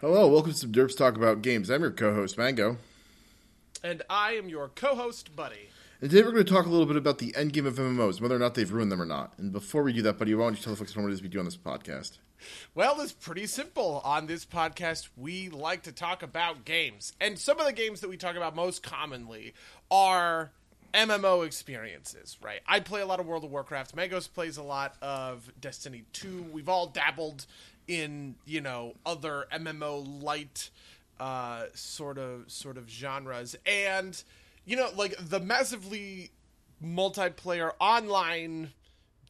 Hello, welcome to some Derps Talk About Games. I'm your co-host, Mango. And I am your co-host, Buddy. And today we're going to talk a little bit about the endgame of MMOs, whether or not they've ruined them or not. And before we do that, Buddy, why don't you tell the folks what it is we do on this podcast? Well, it's pretty simple. On this podcast, we like to talk about games. And some of the games that we talk about most commonly are MMO experiences, right? I play a lot of World of Warcraft. Magos plays a lot of Destiny 2. We've all dabbled in you know other MMO light uh, sort of sort of genres, and you know like the massively multiplayer online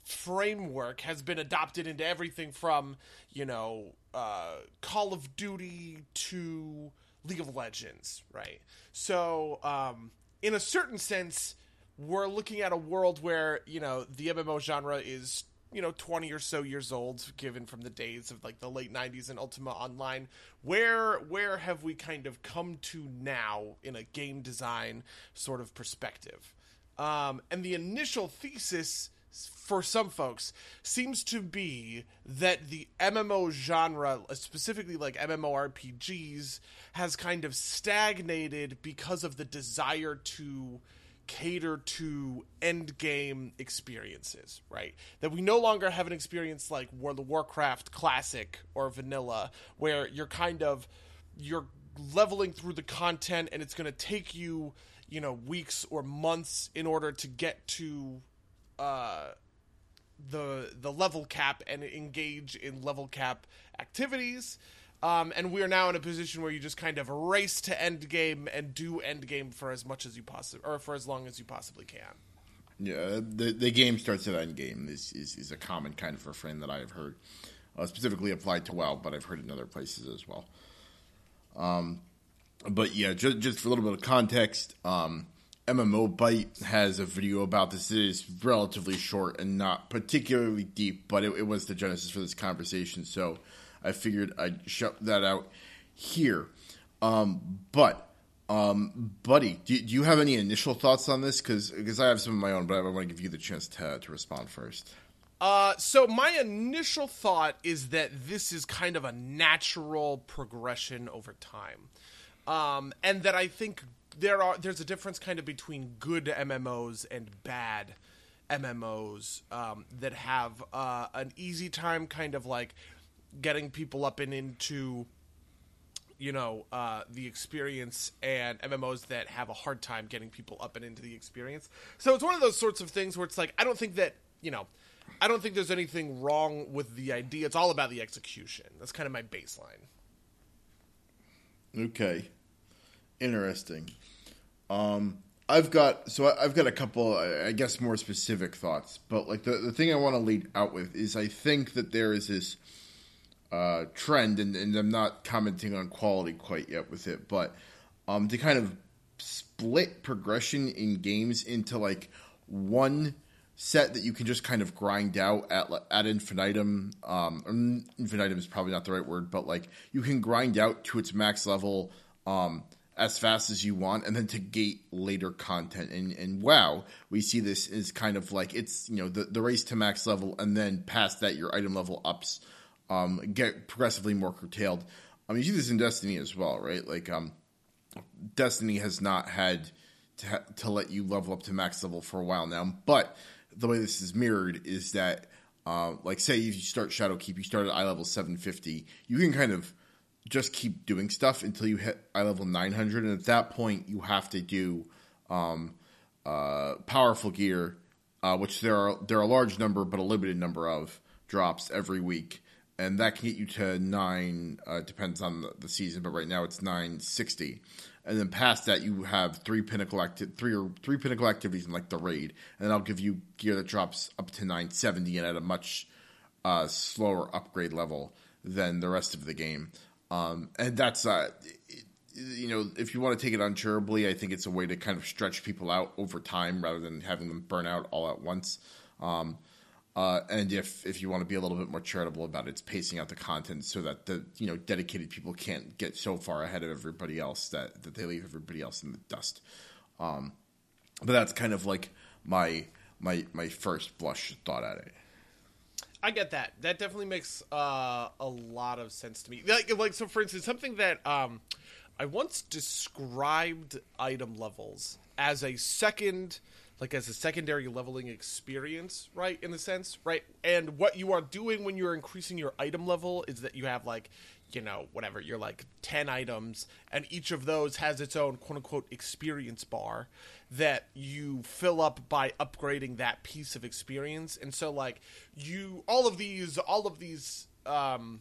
framework has been adopted into everything from you know uh, Call of Duty to League of Legends, right? So um, in a certain sense, we're looking at a world where you know the MMO genre is you know 20 or so years old given from the days of like the late 90s and ultima online where where have we kind of come to now in a game design sort of perspective? Um, and the initial thesis for some folks seems to be that the MMO genre, specifically like MMORPGs, has kind of stagnated because of the desire to cater to end game experiences, right? That we no longer have an experience like World of Warcraft Classic or Vanilla, where you're kind of you're leveling through the content and it's going to take you, you know, weeks or months in order to get to uh, the the level cap and engage in level cap activities. Um, and we are now in a position where you just kind of race to end game and do end game for as much as you possibly or for as long as you possibly can. Yeah, the the game starts at end game is, is, is a common kind of refrain that I have heard, uh, specifically applied to WoW, but I've heard in other places as well. Um, but yeah, just just for a little bit of context, um, MMO Byte has a video about this. It is relatively short and not particularly deep, but it, it was the genesis for this conversation. So I figured I'd shut that out here. Um, but, um, buddy, do, do, you have any initial thoughts on this? Because I have some of my own, but I want to give you the chance to, to respond first. Uh, so my initial thought is that this is kind of a natural progression over time, um, and that I think there are there's a difference kind of between good MMOs and bad MMOs um, that have uh, an easy time kind of like getting people up and into you know uh, the experience and MMOs that have a hard time getting people up and into the experience. So it's one of those sorts of things where it's like I don't think that you know I don't think there's anything wrong with the idea. It's all about the execution. That's kind of my baseline. Okay, interesting. Um, I've got so I've got a couple, I guess, more specific thoughts. But like the the thing I want to lead out with is I think that there is this uh, trend, and, and, I'm not commenting on quality quite yet with it, but um, to kind of split progression in games into like one set that you can just kind of grind out at ad infinitum. Um, infinitum is probably not the right word, but like you can grind out to its max level um, as fast as you want, and then to gate later content. And and wow, we see this is kind of like it's you know the the race to max level, and then past that your item level ups um, get progressively more curtailed. I mean, you see this in Destiny as well, right? Like, um, Destiny has not had to, ha- to let you level up to max level for a while now. But the way this is mirrored is that, uh, like, say you start Shadowkeep, you start at eye level 750, you can kind of just keep doing stuff until you hit eye level 900. And at that point, you have to do um, uh, powerful gear, uh, which there are there are a large number, but a limited number of drops every week and that can get you to nine. Uh, depends on the, the, season, but right now it's nine sixty. And then past that, you have three pinnacle acti- three or three pinnacle activities in like the raid, and then I'll give you gear that drops up to nine seventy and at a much uh, slower upgrade level than the rest of the game. Um, and that's uh, you know, if you want to take it uncharitably, I think it's a way to kind of stretch people out over time rather than having them burn out all at once. Um, uh, and if if you want to be a little bit more charitable about it, it's pacing out the content so that the you know dedicated people can't get so far ahead of everybody else that, that they leave everybody else in the dust. Um, but that's kind of like my my my first blush thought at it. I get that. That definitely makes uh, a lot of sense to me. Like, like so, for instance, something that um, I once described item levels as a second, like as a secondary leveling experience, right? In the sense, right? And what you are doing when you're increasing your item level is that you have like, you know, whatever, you're like 10 items, and each of those has its own quote unquote experience bar that you fill up by upgrading that piece of experience. And so, like, you, all of these, all of these, um,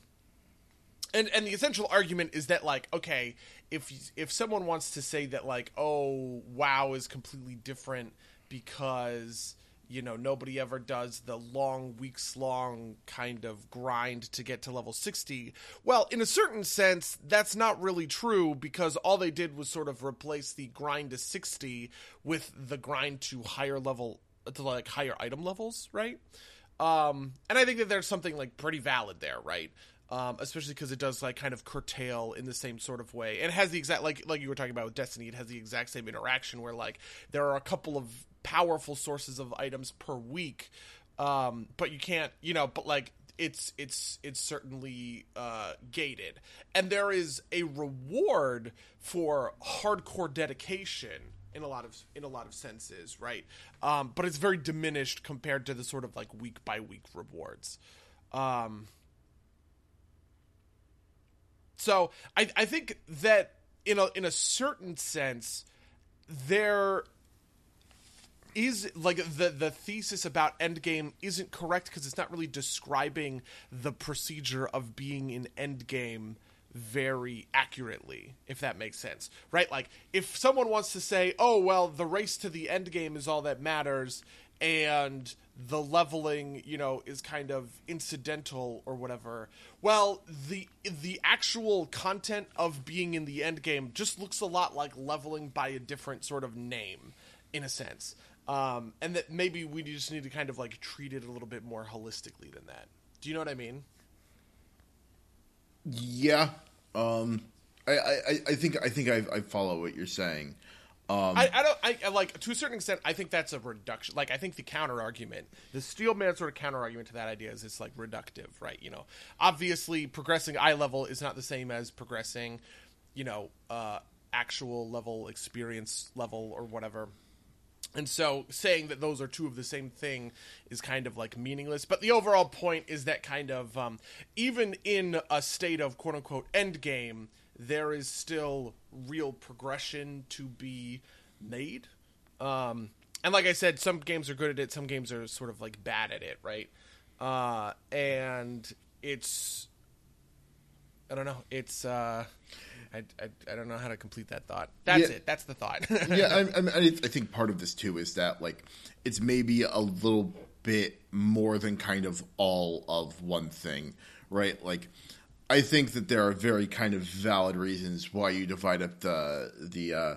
and and the essential argument is that like okay if if someone wants to say that like oh wow is completely different because you know nobody ever does the long weeks long kind of grind to get to level 60 well in a certain sense that's not really true because all they did was sort of replace the grind to 60 with the grind to higher level to like higher item levels right um and i think that there's something like pretty valid there right um, especially because it does like kind of curtail in the same sort of way. It has the exact like like you were talking about with Destiny. It has the exact same interaction where like there are a couple of powerful sources of items per week, um, but you can't you know but like it's it's it's certainly uh, gated, and there is a reward for hardcore dedication in a lot of in a lot of senses, right? Um, but it's very diminished compared to the sort of like week by week rewards. Um, so I, I think that in a in a certain sense, there is like the the thesis about endgame isn't correct because it's not really describing the procedure of being in endgame very accurately if that makes sense right like if someone wants to say oh well the race to the Endgame is all that matters and the leveling, you know, is kind of incidental or whatever. Well, the the actual content of being in the end game just looks a lot like leveling by a different sort of name, in a sense. Um, and that maybe we just need to kind of like treat it a little bit more holistically than that. Do you know what I mean? Yeah. Um, I, I, I think I think I, I follow what you're saying. Um, I, I don't. I, I like to a certain extent. I think that's a reduction. Like I think the counter argument, the Steelman sort of counter argument to that idea is it's like reductive, right? You know, obviously progressing eye level is not the same as progressing, you know, uh, actual level experience level or whatever. And so saying that those are two of the same thing is kind of like meaningless. But the overall point is that kind of um, even in a state of quote unquote end game, there is still real progression to be made. Um, and like I said, some games are good at it, some games are sort of like bad at it, right? Uh, and it's I don't know. It's uh, I, I, I don't know how to complete that thought. That's Yeah. it. That's the thought. yeah, I, I, I I think part of this too is that like it's maybe a little bit more than kind of all of one thing, right? Like I think that there are very kind of valid reasons why you divide up the the uh,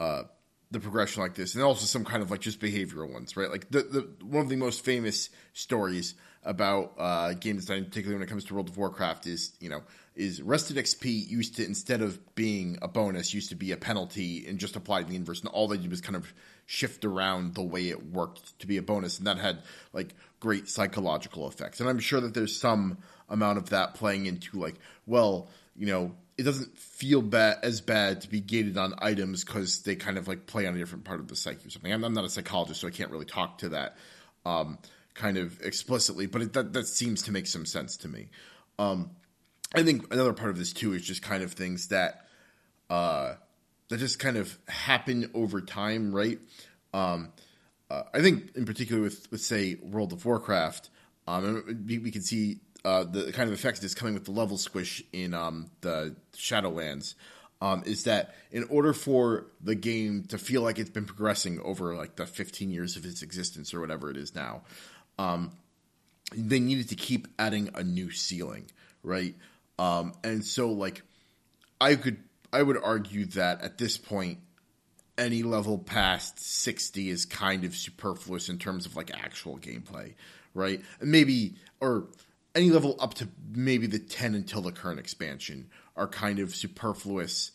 uh, the progression like this, and also some kind of like just behavioral ones, right? Like the, the one of the most famous stories about uh, game design, particularly when it comes to World of Warcraft, is you know is rested XP used to instead of being a bonus used to be a penalty and just applied in the inverse, and all they did was kind of shift around the way it worked to be a bonus, and that had like great psychological effects. And I'm sure that there's some amount of that playing into like, well, you know, it doesn't feel bad as bad to be gated on items because they kind of like play on a different part of the psyche or something. I'm, I'm not a psychologist, so I can't really talk to that um, kind of explicitly, but it, that that seems to make some sense to me. Um, I think another part of this too is just kind of things that uh, that just kind of happen over time, right? Um, uh, I think in particular with with say World of Warcraft, um, we, we can see uh, the kind of effects that's coming with the level squish in um, the Shadowlands. Um, is that in order for the game to feel like it's been progressing over like the 15 years of its existence or whatever it is now, um, they needed to keep adding a new ceiling, right? Um, and so like I could I would argue that at this point any level past 60 is kind of superfluous in terms of like actual gameplay, right? Maybe or any level up to maybe the 10 until the current expansion are kind of superfluous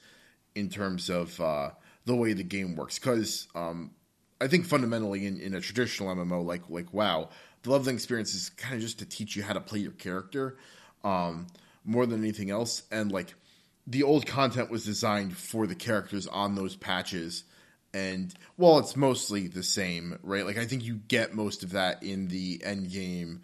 in terms of uh, the way the game works because um, I think fundamentally in, in a traditional MMO like like WoW, the leveling experience is kind of just to teach you how to play your character um, more than anything else. And like the old content was designed for the characters on those patches. And well, it's mostly the same, right? Like I think you get most of that in the end game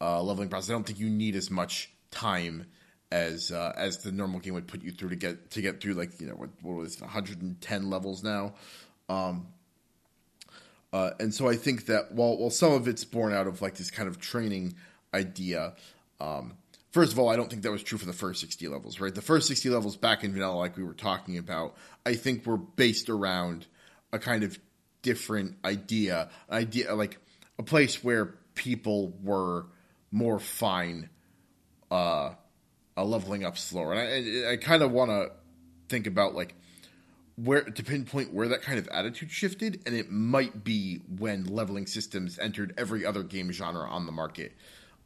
uh, leveling process. I don't think you need as much time as uh, as the normal game would put you through to get to get through like you know what, what was 110 levels now. Um, uh, and so I think that while while some of it's born out of like this kind of training idea, um, first of all, I don't think that was true for the first 60 levels, right? The first 60 levels back in vanilla, like we were talking about, I think were based around a kind of different idea, idea like a place where people were more fine uh, uh, leveling up slower. And I, I kind of want to think about like where to pinpoint where that kind of attitude shifted, and it might be when leveling systems entered every other game genre on the market.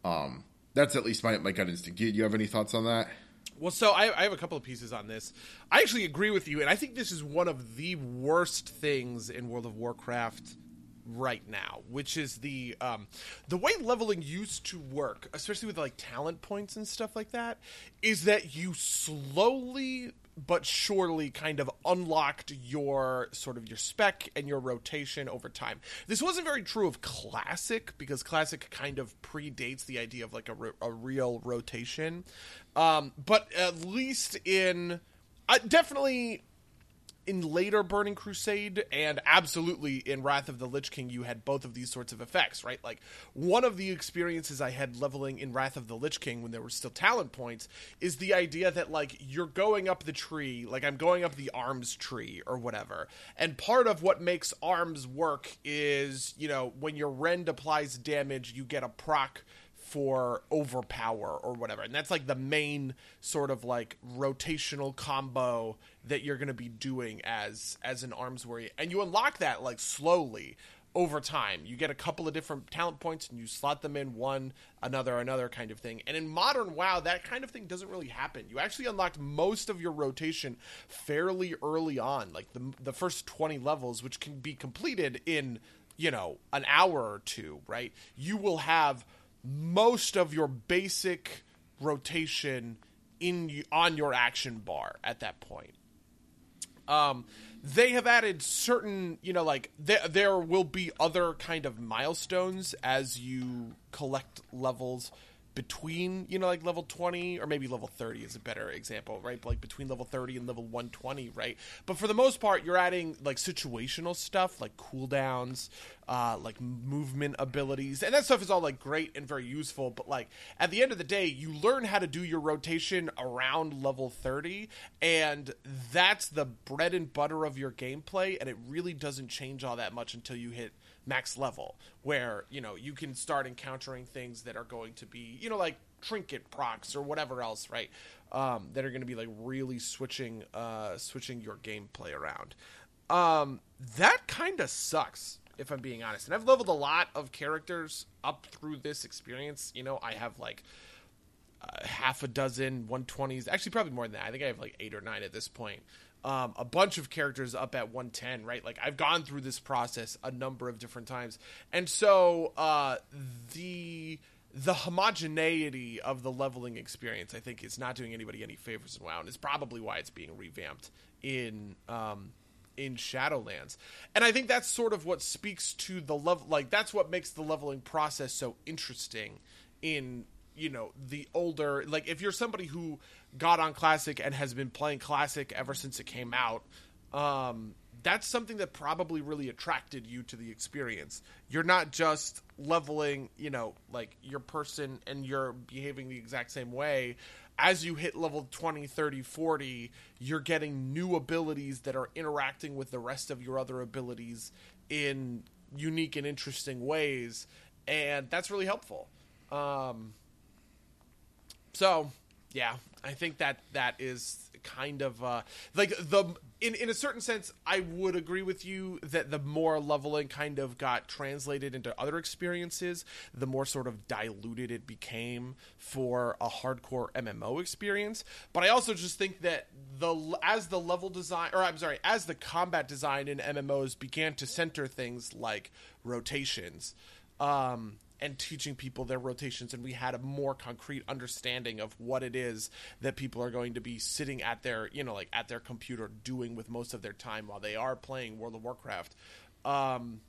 Um, that's at least my, my gut instinct. Do you have any thoughts on that? Well, so I, I, have a couple of pieces on this. I actually agree with you, and I think this is one of the worst things in World of Warcraft right now, which is the um, the way leveling used to work, especially with like talent points and stuff like that, is that you slowly but surely kind of unlocked your sort of your spec and your rotation over time. This wasn't very true of classic because classic kind of predates the idea of like a, a real rotation. Um, but at least in uh, definitely in later Burning Crusade and absolutely in Wrath of the Lich King, you had both of these sorts of effects, right? Like one of the experiences I had leveling in Wrath of the Lich King when there were still talent points is the idea that like you're going up the tree, like I'm going up the arms tree or whatever. And part of what makes arms work is, you know, when your rend applies damage, you get a proc for overpower or whatever. And that's like the main sort of like rotational combo that you're going to be doing as as an arms warrior. And you unlock that like slowly over time. You get a couple of different talent points and you slot them in one, another, another kind of thing. And in modern WoW, that kind of thing doesn't really happen. You actually unlocked most of your rotation fairly early on, like the the first 20 levels, which can be completed in, you know, an hour or two, right? You will have most of your basic rotation in on your action bar at that point. Um, they have added certain, you know, like there there will be other kind of milestones as you collect levels between you know like level 20 or maybe level 30 is a better example right? Like between level 30 and level 120 right? But for the most part you're adding like situational stuff like cooldowns uh, like movement abilities. And that stuff is all like great and very useful. But like at the end of the day you learn how to do your rotation around level 30 and that's the bread and butter of your gameplay. And it really doesn't change all that much until you hit max level where you know you can start encountering things that are going to be you know like trinket procs or whatever else right? Um, that are going to be like really switching uh, switching your gameplay around. Um, that kind of sucks if i'm being honest. And i've leveled a lot of characters up through this experience. You know i have like uh, half a dozen 120s actually probably more than that. I think i have like eight or nine at this point um, a bunch of characters up at 110, right? Like I've gone through this process a number of different times, and so uh, the the homogeneity of the leveling experience, I think, is not doing anybody any favors in WoW, and it's probably why it's being revamped in um, in Shadowlands. And I think that's sort of what speaks to the level, like that's what makes the leveling process so interesting in you know the older like if you're somebody who got on classic and has been playing classic ever since it came out um that's something that probably really attracted you to the experience. You're not just leveling you know like your person and you're behaving the exact same way. As you hit level 20 30 40 you're getting new abilities that are interacting with the rest of your other abilities in unique and interesting ways. And that's really helpful. Um, so, yeah, I think that that is kind of uh, like the in in a certain sense I would agree with you that the more leveling kind of got translated into other experiences the more sort of diluted it became for a hardcore MMO experience. But I also just think that the as the level design or I'm sorry as the combat design in MMOs began to center things like rotations um and teaching people their rotations, and we had a more concrete understanding of what it is that people are going to be sitting at their, you know, like at their computer doing with most of their time while they are playing World of Warcraft. Um,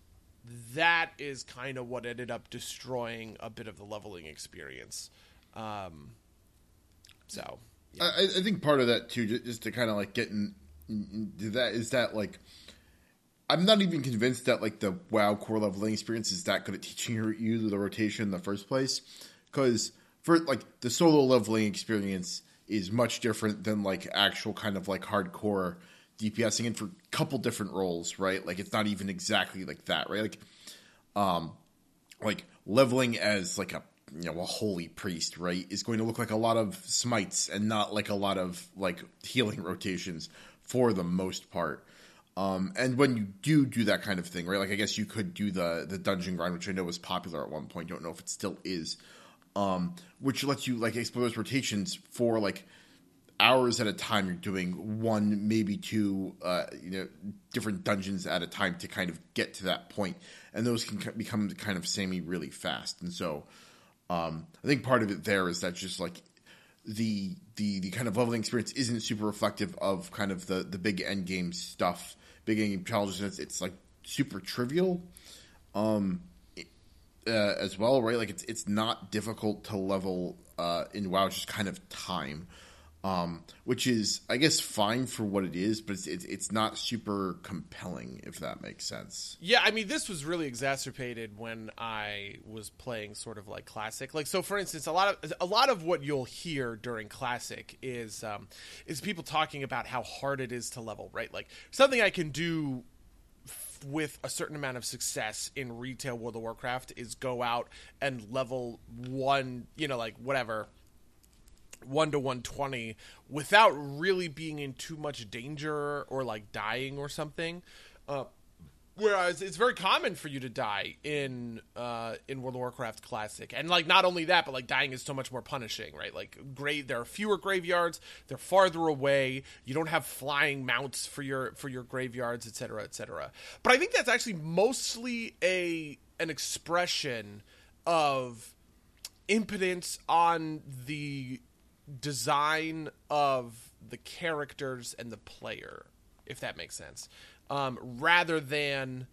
that is kind of what ended up destroying a bit of the leveling experience. Um, so, yeah. I, I, think part of that too, just to kind of like get in, that, is that like I'm not even convinced that like the WoW core leveling experience is that good at teaching you the rotation in the first place, because for like the solo leveling experience is much different than like actual kind of like hardcore DPSing in for a couple different roles, right? Like it's not even exactly like that, right? Like, um, like leveling as like a you know a holy priest, right, is going to look like a lot of smites and not like a lot of like healing rotations for the most part. Um, and when you do do that kind of thing, right? Like I guess you could do the the dungeon grind, which I know was popular at one point. Don't know if it still is. Um, which lets you like explore those rotations for like hours at a time you're doing one maybe two uh, you know different dungeons at a time to kind of get to that point and those can become kind of samey really fast and so um, i think part of it there is that just like the the the kind of leveling experience isn't super reflective of kind of the the big end game stuff end challenges it's, it's like super trivial um uh, as well right? Like it's it's not difficult to level uh in wow it's just kind of time um, which is, I guess, fine for what it is, but it's, it's, not super compelling, if that makes sense. Yeah, I mean, this was really exacerbated when I was playing sort of like classic. Like, so for instance, a lot of a lot of what you'll hear during classic is um, is people talking about how hard it is to level, right? Like something I can do with a certain amount of success in retail World of Warcraft is go out and level one, you know, like whatever 1 to 120 without really being in too much danger or like dying or something. Uh, whereas it's very common for you to die in uh, in World of Warcraft Classic, and like not only that, but like dying is so much more punishing, right? Like grave, there are fewer graveyards, they're farther away. You don't have flying mounts for your for your graveyards, etc., etc. But I think that's actually mostly a an expression of impotence on the design of the characters and the player, if that makes sense, um, rather than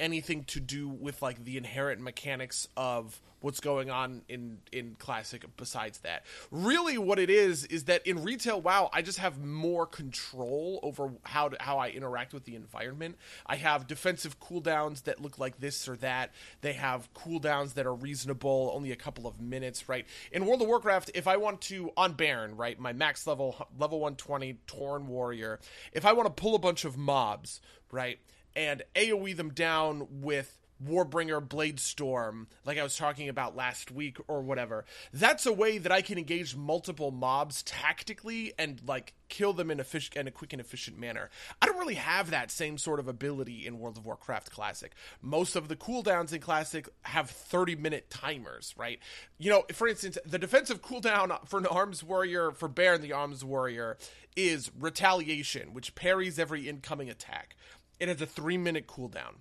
anything to do with like the inherent mechanics of what's going on in in classic besides that. Really what it is is that in retail wow i just have more control over how to, how i interact with the environment. I have defensive cooldowns that look like this or that. They have cooldowns that are reasonable only a couple of minutes right? In world of warcraft if i want to on baron right my max level level 120 Tauren warrior if i want to pull a bunch of mobs right and AoE them down with Warbringer Bladestorm, like I was talking about last week or whatever. That's a way that I can engage multiple mobs tactically and like kill them in a, fish, in a quick and efficient manner. I don't really have that same sort of ability in World of Warcraft Classic. Most of the cooldowns in Classic have 30 minute timers, right? You know, for instance, the defensive cooldown for an Arms Warrior, for Baron the Arms Warrior, is Retaliation, which parries every incoming attack. It has a three minute cooldown.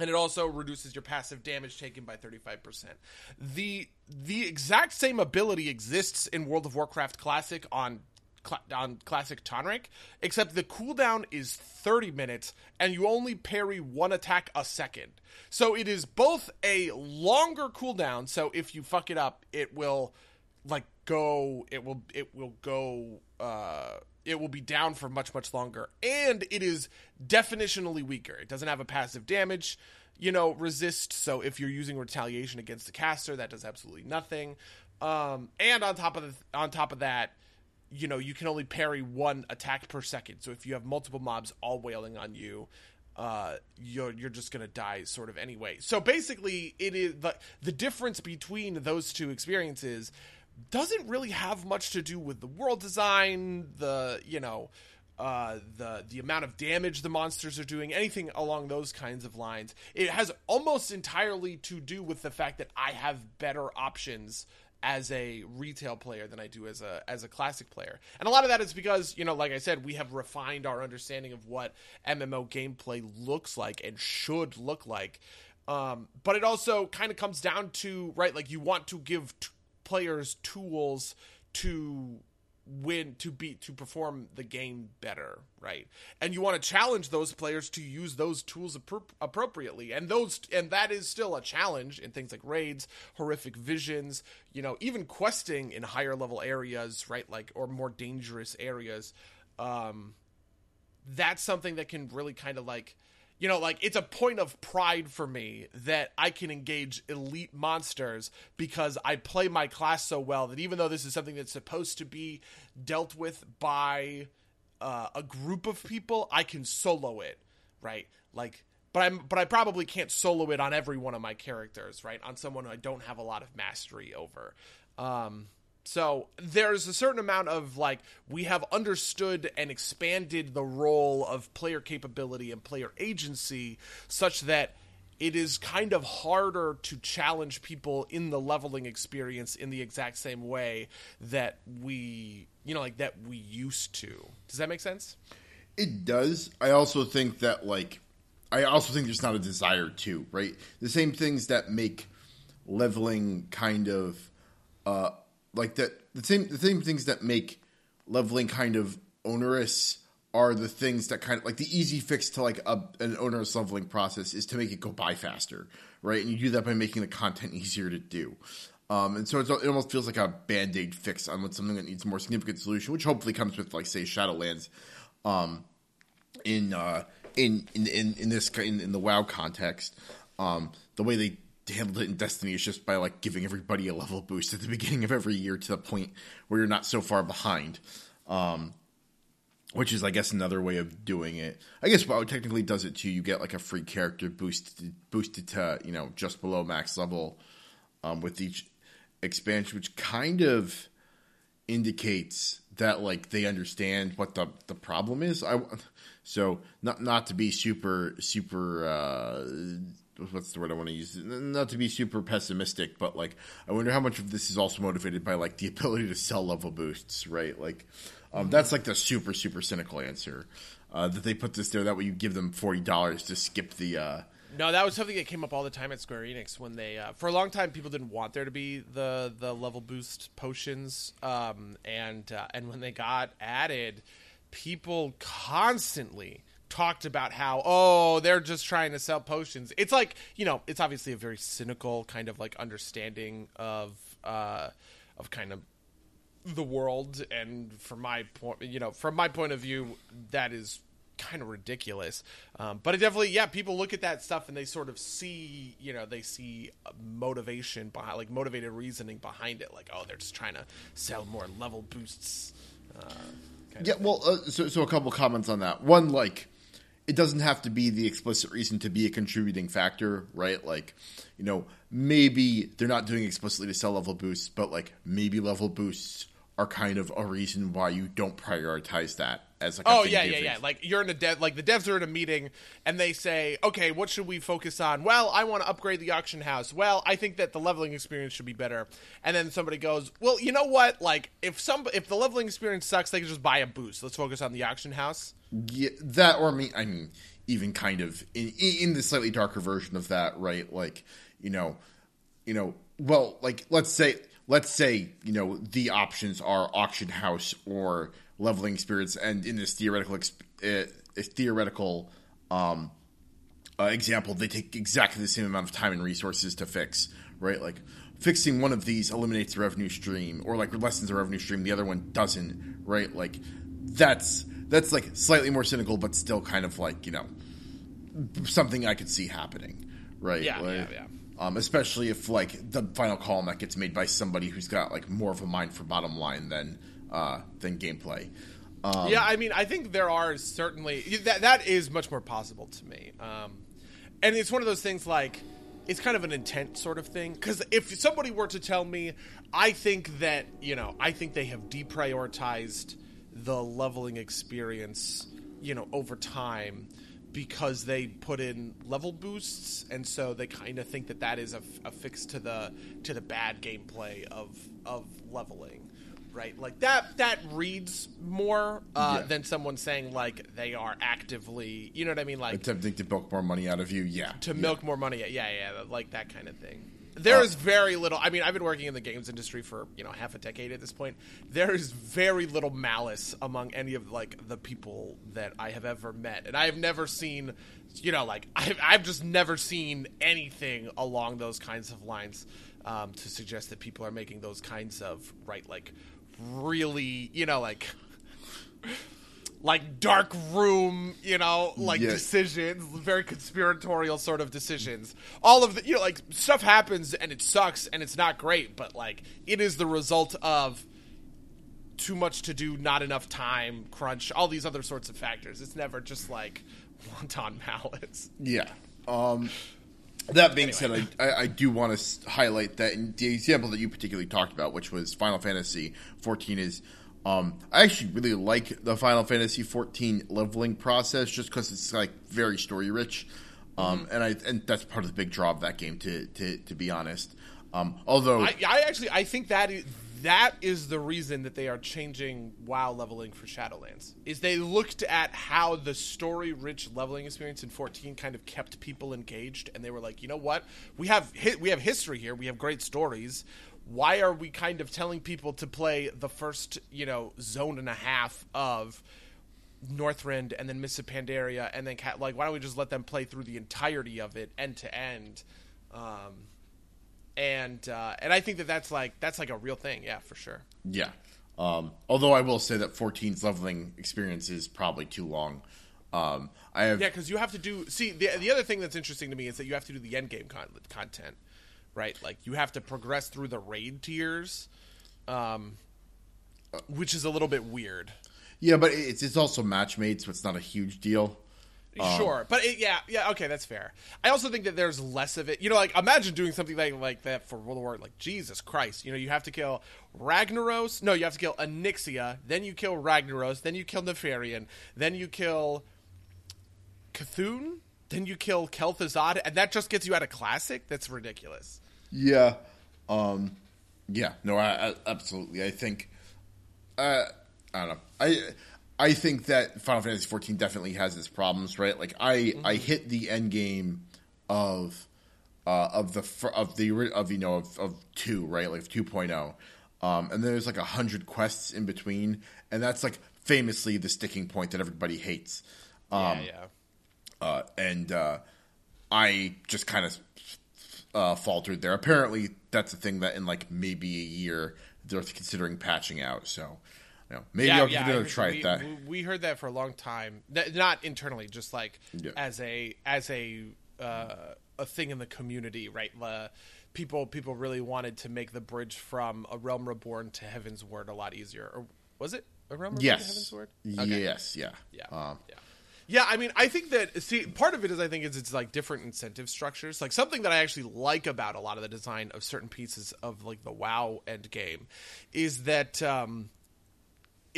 And it also reduces your passive damage taken by 35%. The the exact same ability exists in World of Warcraft Classic on on Classic Tonrik, except the cooldown is 30 minutes and you only parry one attack a second. So it is both a longer cooldown, so if you fuck it up, it will like go it will it will go uh it will be down for much much longer. And it is definitionally weaker. It doesn't have a passive damage you know resist. So if you're using retaliation against the caster that does absolutely nothing. Um and on top of the, on top of that you know you can only parry one attack per second. So if you have multiple mobs all wailing on you uh, you're you're just gonna die sort of anyway. So basically, it is the the difference between those two experiences doesn't really have much to do with the world design, the you know, uh, the the amount of damage the monsters are doing, anything along those kinds of lines. It has almost entirely to do with the fact that I have better options as a retail player than I do as a as a classic player. And a lot of that is because, you know, like I said, we have refined our understanding of what MMO gameplay looks like and should look like Um, but it also kind of comes down to right, like you want to give t- players tools to win to beat to perform the game better right? And you want to challenge those players to use those tools appro- appropriately. And those and that is still a challenge in things like raids horrific visions you know even questing in higher level areas right? Like or more dangerous areas. Um that's something that can really kind of like you know, like it's a point of pride for me that I can engage elite monsters because I play my class so well that even though this is something that's supposed to be dealt with by uh, a group of people, I can solo it, right? Like, but I'm, but I probably can't solo it on every one of my characters, right? On someone I don't have a lot of mastery over. Um, so there's a certain amount of like we have understood and expanded the role of player capability and player agency such that it is kind of harder to challenge people in the leveling experience in the exact same way that we you know like that we used to. Does that make sense? It does. I also think that like I also think there's not a desire to, right? The same things that make leveling kind of uh like that the same the same things that make leveling kind of onerous are the things that kind of like the easy fix to like a, an onerous leveling process is to make it go by faster, right? And you do that by making the content easier to do. Um, and so it almost feels like a band aid fix on something that needs a more significant solution, which hopefully comes with like say Shadowlands, um, in uh, in, in in in this in, in the WoW context. Um, the way they handled it in Destiny is just by like giving everybody a level boost at the beginning of every year to the point where you're not so far behind. Um, which is, I guess, another way of doing it. I guess WoW technically does it too. You get like a free character boosted boosted to you know just below max level um, with each expansion, which kind of indicates that like they understand what the the problem is. I so not not to be super super uh, what's the word I want to use? Not to be super pessimistic, but like I wonder how much of this is also motivated by like the ability to sell level boosts, right? Like um, mm-hmm. that's like the super super cynical answer uh, that they put this there. That way you give them forty dollars to skip the. Uh, no, that was something that came up all the time at Square Enix when they, uh, for a long time, people didn't want there to be the the level boost potions, um, and uh, and when they got added, people constantly talked about how oh they're just trying to sell potions. It's like you know it's obviously a very cynical kind of like understanding of uh of kind of the world. And from my point you know from my point of view that is kind of ridiculous. Um, but it definitely yeah people look at that stuff and they sort of see you know they see motivation behind like motivated reasoning behind it. Like oh they're just trying to sell more level boosts uh, yeah well uh, so, so a couple comments on that. One like it doesn't have to be the explicit reason to be a contributing factor, right? Like, you know, maybe they're not doing explicitly to sell level boosts, but like maybe level boosts are kind of a reason why you don't prioritize that as like oh yeah yeah yeah. like you're in a dev like the devs are in a meeting and they say okay what should we focus on? Well i want to upgrade the auction house. Well i think that the leveling experience should be better. And then somebody goes well you know what? Like if some if the leveling experience sucks they can just buy a boost. Let's focus on the auction house. Yeah, that or me i mean even kind of in in the slightly darker version of that right? Like you know you know well like let's say let's say you know the options are auction house or leveling experience, and in this theoretical uh, theoretical um, uh, example, they take exactly the same amount of time and resources to fix. Right, like fixing one of these eliminates the revenue stream, or like lessens the revenue stream. The other one doesn't. Right, like that's that's like slightly more cynical, but still kind of like you know something I could see happening. Right. Yeah. Like, yeah. Yeah. Um, especially if like the final call that gets made by somebody who's got like more of a mind for bottom line than uh, than gameplay. Um, yeah, I mean, I think there are certainly that that is much more possible to me, um, and it's one of those things like it's kind of an intent sort of thing because if somebody were to tell me, I think that you know, I think they have deprioritized the leveling experience, you know, over time because they put in level boosts and so they kind of think that that is a, a fix to the to the bad gameplay of of leveling right? Like that that reads more uh, Yeah. than someone saying like they are actively, you know what I mean, like Attempting to milk more money out of you, yeah. to yeah. milk more money. Yeah, yeah, like that kind of thing. There is very little. I mean, I've been working in the games industry for you know half a decade at this point. There is very little malice among any of like the people that I have ever met, and I have never seen, you know, like I've, I've just never seen anything along those kinds of lines um, to suggest that people are making those kinds of right, like really, you know, like like dark room, you know, like Yeah. decisions, very conspiratorial sort of decisions. All of the, you know, like stuff happens and it sucks and it's not great, but like it is the result of too much to do, not enough time, crunch, all these other sorts of factors. It's never just like wanton malice. Yeah. Um, that being said, I, I, I do want to highlight that in the example that you particularly talked about, which was Final Fantasy 14, is um, I actually really like the Final Fantasy 14 leveling process just because it's like very story rich, um, Mm-hmm. and I and that's part of the big draw of that game. To to, to be honest, um, although I, I actually I think that is, that is the reason that they are changing WoW leveling for Shadowlands. Is they looked at how the story-rich leveling experience in 14 kind of kept people engaged, and they were like, you know what, we have hi- we have history here, we have great stories. Why are we kind of telling people to play the first you know zone and a half of Northrend and then Miss Pandaria and then Ca- like why don't we just let them play through the entirety of it end to end? Um, and uh, and I think that that's like that's like a real thing, yeah, for sure. yeah. Um, although I will say that 14's leveling experience is probably too long. Um, I have Yeah, because you have to do. See, the the other thing that's interesting to me is that you have to do the end game con- content, right? Like you have to progress through the raid tiers, um, which is a little bit weird. yeah, but it's it's also match made, so it's not a huge deal. Sure, but it, yeah, yeah, okay, that's fair. I also think that there's less of it. You know, like imagine doing something like like that for World of War. Like Jesus Christ, you know, you have to kill Ragnaros. No, you have to kill Onyxia. Then you kill Ragnaros. Then you kill Nefarian. Then you kill Cthulhu. Then you kill Kel'Thuzad, and that just gets you out of classic. That's ridiculous. Yeah. Um yeah, no, I, I absolutely. I think uh I don't know. I I think that Final Fantasy 14 definitely has its problems, right? Like I I hit the end game of uh of the of the of you know of, of 2, right? Like 2.0. Um and then there's like a 100 quests in between, and that's like famously the sticking point that everybody hates. Um yeah, yeah. uh, and uh, I just kind of uh, faltered there. Apparently, that's a thing that in like maybe a year they're considering patching out. So, you know, maybe yeah, I'll yeah, give it a try we, at that. we- We heard that for a long time, not internally, just like Yeah. as a as a uh, a thing in the community, right? The people people really wanted to make the bridge from a realm reborn to Heavensward a lot easier. Or was it a realm reborn to Heaven's yes, Word? yes, yeah, Yeah. Um, yeah. Yeah, I mean, I think that see part of it is I think is it's like different incentive structures. Like something that I actually like about a lot of the design of certain pieces of like the WoW end game is that um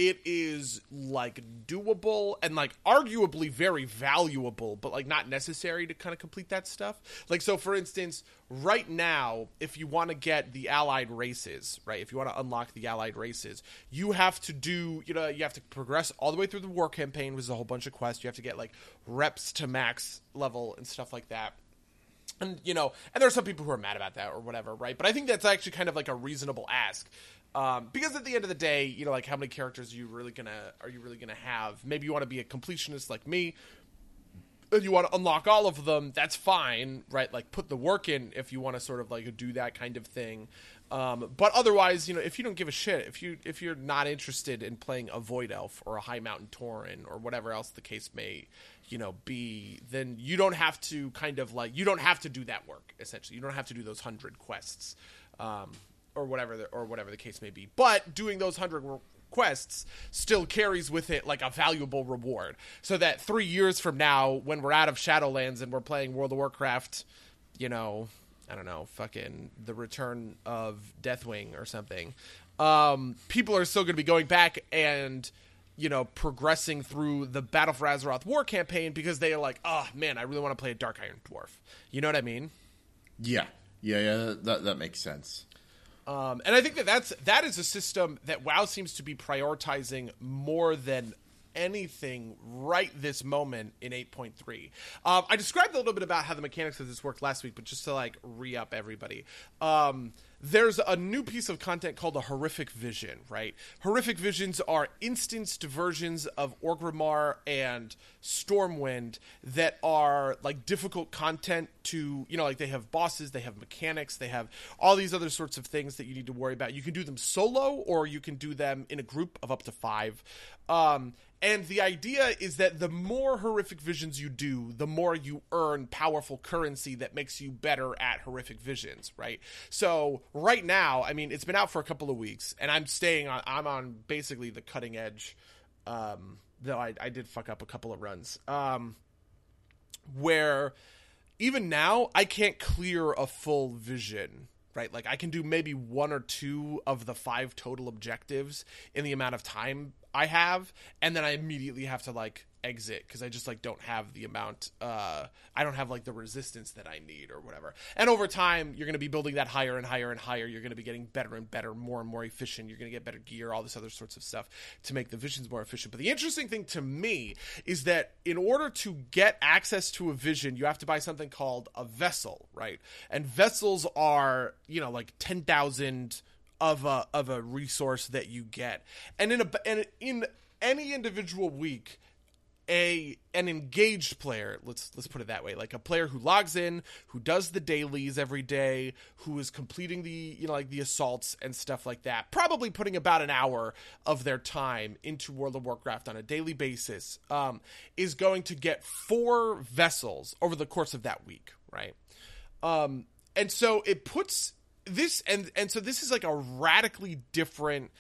it is like doable and like arguably very valuable, but like not necessary to kind of complete that stuff. Like, so for instance, right now, if you want to get the allied races, right, if you want to unlock the allied races, you have to do, you know, you have to progress all the way through the war campaign, which is a whole bunch of quests. You have to get like reps to max level and stuff like that and you know and there are some people who are mad about that or whatever right but i think that's actually kind of like a reasonable ask um, because at the end of the day you know like how many characters are you really gonna are you really gonna have? Maybe you want to be a completionist like me and you want to unlock all of them that's fine right? Like put the work in if you want to sort of like do that kind of thing. Um, but otherwise you know if you don't give a shit if you if you're not interested in playing a void elf or a high mountain tauren or whatever else the case may you know be then you don't have to kind of like you don't have to do that work essentially. You don't have to do those 100 quests. Um, or whatever the, or whatever the case may be but doing those 100 wo- quests still carries with it like a valuable reward so that 3 years from now when we're out of shadowlands and we're playing world of warcraft you know I don't know, fucking the return of Deathwing or something. Um, people are still going to be going back and you know progressing through the Battle for Azeroth war campaign because they are like, oh man, I really want to play a Dark Iron Dwarf. You know what I mean? yeah, yeah, yeah. That that makes sense. Um, and I think that that's that is a system that WoW seems to be prioritizing more than anything right this moment in 8.3. Um, I described a little bit about how the mechanics of this worked last week, but just to like re up everybody. Um, there's a new piece of content called a horrific vision, right? Horrific visions are instanced versions of Orgrimmar and Stormwind that are like difficult content to, you know, like they have bosses, they have mechanics, they have all these other sorts of things that you need to worry about. You can do them solo or you can do them in a group of up to five. Um, and the idea is that the more horrific visions you do, the more you earn powerful currency that makes you better at horrific visions, right? So right now, I mean, it's been out for a couple of weeks, and I'm staying on. I'm on basically the cutting edge. Um, though I, I did fuck up a couple of runs. Um, where even now I can't clear a full vision right? Like I can do maybe one or two of the five total objectives in the amount of time I have, and then I immediately have to like exit because I just like don't have the amount. Uh, I don't have like the resistance that I need or whatever. And over time, you're going to be building that higher and higher and higher. You're going to be getting better and better, more and more efficient. You're going to get better gear, all this other sorts of stuff to make the visions more efficient. But the interesting thing to me is that in order to get access to a vision, you have to buy something called a vessel, right? And vessels are you know like ten thousand of a of a resource that you get. And in a and in any individual week, a an engaged player, let's let's put it that way, like a player who logs in, who does the dailies every day, who is completing the you know like the assaults and stuff like that, probably putting about an hour of their time into World of Warcraft on a daily basis, um, is going to get four vessels over the course of that week, right? Um, and so it puts this and and so this is like a radically different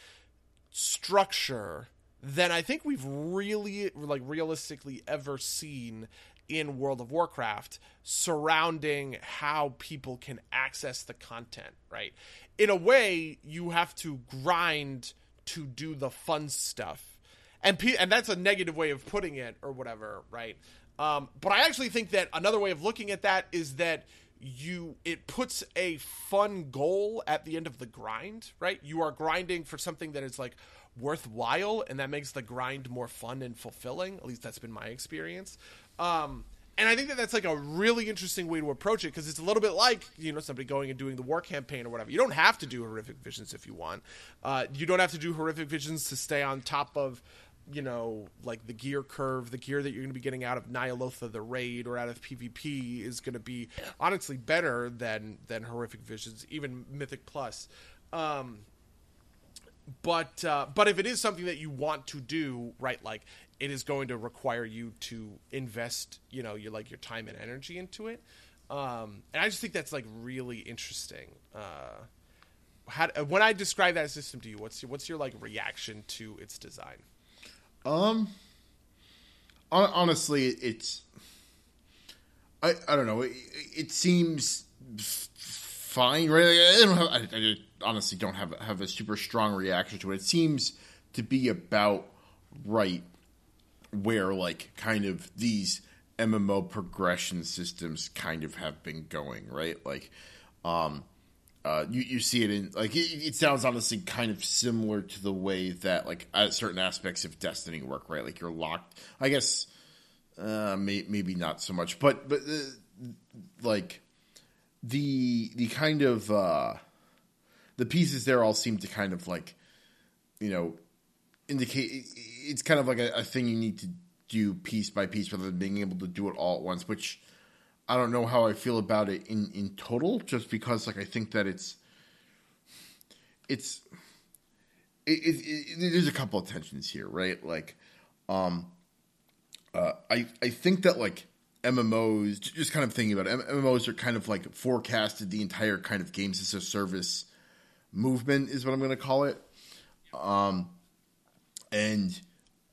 structure than I think we've really like realistically ever seen in World of Warcraft surrounding how people can access the content, right? In a way, you have to grind to do the fun stuff. And pe- and that's a negative way of putting it or whatever, right? Um, but I actually think that another way of looking at that is that you it puts a fun goal at the end of the grind, right? You are grinding for something that is like worthwhile and that makes the grind more fun and fulfilling. At least that's been my experience. Um, and I think that that's like a really interesting way to approach it because it's a little bit like you know somebody going and doing the war campaign or whatever. You don't have to do horrific visions if you want. Uh, you don't have to do horrific visions to stay on top of you know, like the gear curve, the gear that you're going to be getting out of Ny'alotha the raid or out of PvP is going to be honestly better than than horrific visions, even Mythic Plus. Um, but uh, but if it is something that you want to do, right, like it is going to require you to invest, you know, your like your time and energy into it. Um, and I just think that's like really interesting. Uh, how, when I describe that system to you, what's your, what's your like reaction to its design? Um, honestly, it's I I don't know. It, it seems fine, right? I don't have. I, I honestly don't have have a super strong reaction to it. It seems to be about right where like kind of these MMO progression systems kind of have been going, right? Like, um, uh, you you see it in like it, it, sounds honestly kind of similar to the way that like uh, certain aspects of Destiny work, right? Like you're locked. I guess uh, may, maybe not so much, but but uh, like the the kind of uh, the pieces there all seem to kind of like you know indicate it's kind of like a, a thing you need to do piece by piece rather than being able to do it all at once, which I don't know how I feel about it in in total, just because like I think that it's it's it, it, it, there's a couple of tensions here, right? Like, um, uh, I I think that like MMOs, just kind of thinking about it, MMOs are kind of like forecasted the entire kind of games as a service movement is what I'm going to call it. Um, and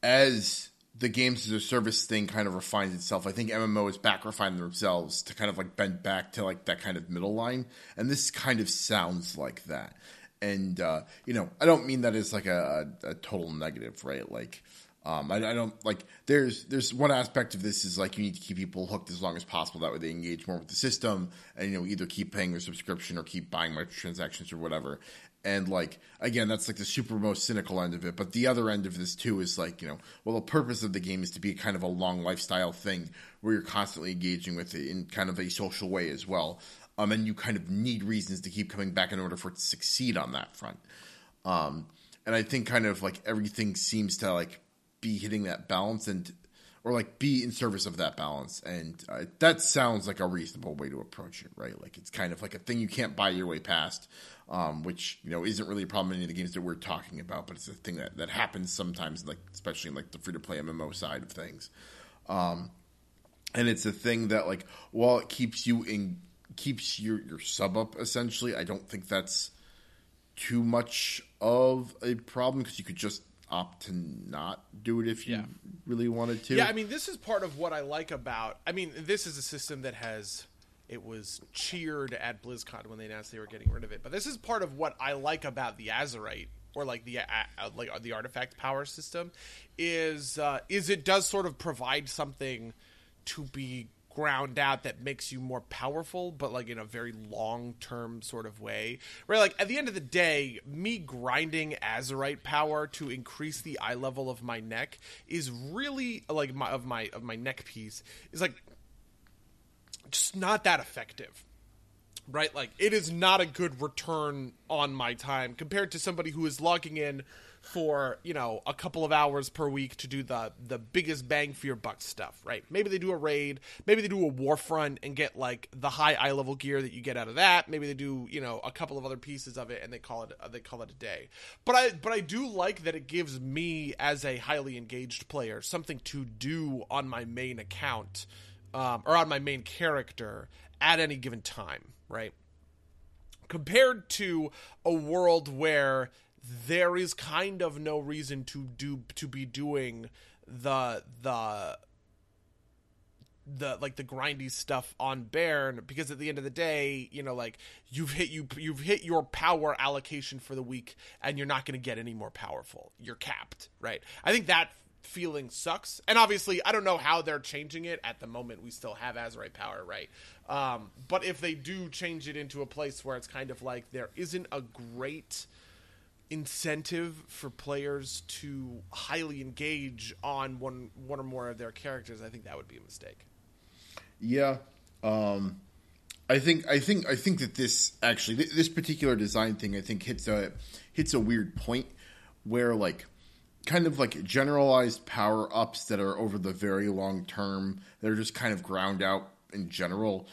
as the games as a service thing kind of refines itself. I think MMO is back refining themselves to kind of like bend back to like that kind of middle line, and this kind of sounds like that. And uh, you know, I don't mean that as like a, a, total negative, right? Like, Um, I, I, don't like. There's there's one aspect of this is like you need to keep people hooked as long as possible. That way they engage more with the system, and you know either keep paying their subscription or keep buying microtransactions or whatever. And like again, that's like the super most cynical end of it. But the other end of this too is like you know, well, the purpose of the game is to be kind of a long lifestyle thing where you're constantly engaging with it in kind of a social way as well. Um, and you kind of need reasons to keep coming back in order for it to succeed on that front. Um, and I think kind of like everything seems to like be hitting that balance and or like be in service of that balance. And uh, that sounds like a reasonable way to approach it right? Like it's kind of like a thing you can't buy your way past um, which you know isn't really a problem in any of the games that we're talking about but it's a thing that, that happens sometimes like especially in like the free to play mmo side of things. Um, and it's a thing that like while it keeps you in keeps your your sub up essentially i don't think that's too much of a problem because you could just opt to not do it if you yeah. really wanted to. Yeah, I mean, this is part of what I like about. I mean, this is a system that has. It was cheered at BlizzCon when they announced they were getting rid of it. But this is part of what I like about the Azerite or like the uh, uh like the artifact power system is uh, is it does sort of provide something to be ground out that makes you more powerful, but like in a very long term sort of way. Right? Like at the end of the day, me grinding Azerite power to increase the eye level of my neck is really like my of my of my neck piece is like just not that effective right? Like it is not a good return on my time compared to somebody who is logging in for you know a couple of hours per week to do the the biggest bang for your buck stuff, right? Maybe they do a raid, maybe they do a warfront and get like the high eye level gear that you get out of that. Maybe they do you know a couple of other pieces of it and they call it uh, they call it a day. But I but I do like that it gives me as a highly engaged player something to do on my main account um, or on my main character at any given time, right? Compared to a world where there is kind of no reason to do to be doing the the the like the grindy stuff on Bairn because at the end of the day, you know, like you've hit you you've hit your power allocation for the week and you're not going to get any more powerful. You're capped, right? I think that feeling sucks. And obviously, I don't know how they're changing it at the moment. We still have Azerite power, right? Um, but if they do change it into a place where it's kind of like there isn't a great incentive for players to highly engage on one one or more of their characters, I think that would be a mistake. Yeah, um, I think I think I think that this actually this particular design thing I think hits a hits a weird point where like kind of like generalized power ups that are over the very long term that are just kind of ground out in general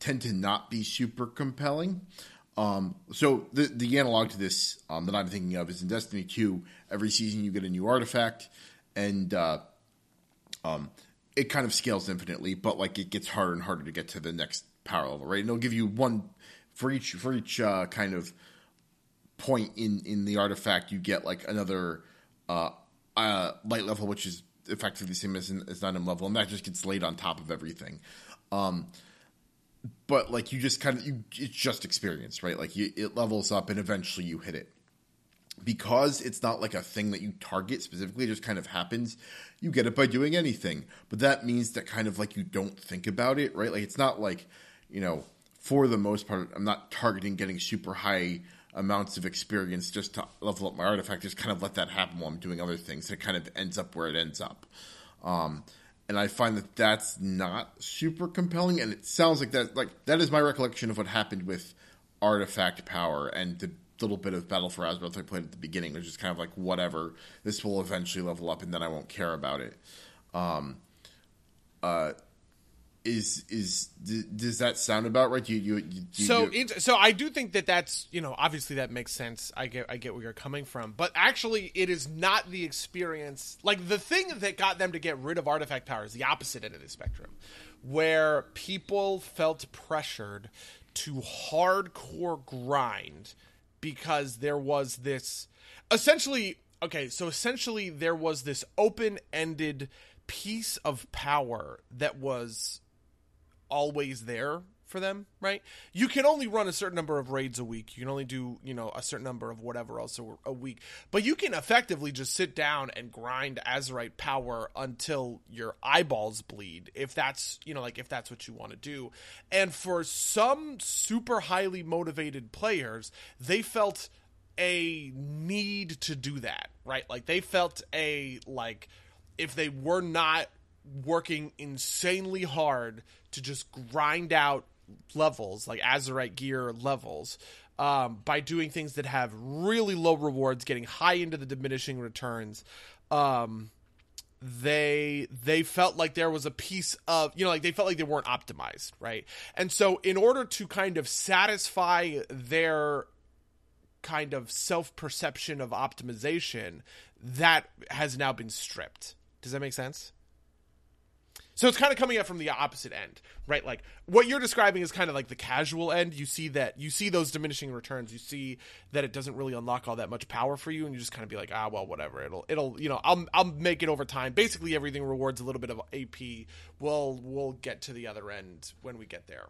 tend to not be super compelling. Um, so the the analog to this um, that I'm thinking of is in Destiny 2. Every season you get a new artifact, and uh, um, it kind of scales infinitely, but like it gets harder and harder to get to the next power level, right? And it'll give you one for each for each uh, kind of point in in the artifact. You get like another uh, uh, light level, which is effectively the same as, as item level, and that just gets laid on top of everything. Um, but like you just kind of you it's just experience right? Like you, it levels up and eventually you hit it. Because it's not like a thing that you target specifically it just kind of happens you get it by doing anything. But that means that kind of like you don't think about it right? Like it's not like you know for the most part i'm not targeting getting super high amounts of experience just to level up my artifact just kind of let that happen while i'm doing other things. It kind of ends up where it ends up. Um, and I find that that's not super compelling. And it sounds like that like that is my recollection of what happened with Artifact Power and the little bit of Battle for Azeroth I played at the beginning, which is kind of like whatever. This will eventually level up, and then I won't care about it. Um, uh, is is does that sound about right? You, you, you so it, so I do think that that's you know obviously that makes sense. I get I get where you're coming from, but actually it is not the experience. Like the thing that got them to get rid of artifact power is the opposite end of the spectrum, where people felt pressured to hardcore grind because there was this essentially okay. So essentially there was this open ended piece of power that was always there for them, right? You can only run a certain number of raids a week. You can only do, you know, a certain number of whatever else a, week. But you can effectively just sit down and grind Azerite power until your eyeballs bleed, if that's, you know, like if that's what you want to do. And for some super highly motivated players, they felt a need to do that, right? Like they felt a like if they were not working insanely hard to just grind out levels, like Azerite gear levels, um, by doing things that have really low rewards, getting high into the diminishing returns. Um, they they felt like there was a piece of you know like they felt like they weren't optimized right? And so in order to kind of satisfy their kind of self-perception of optimization that has now been stripped. Does that make sense so it's kind of coming up from the opposite end, right? Like what you're describing is kind of like the casual end. You see that you see those diminishing returns. You see that it doesn't really unlock all that much power for you, and you just kind of be like, ah, well, whatever. It'll it'll you know I'll I'll make it over time. Basically, everything rewards a little bit of AP. We'll we'll get to the other end when we get there.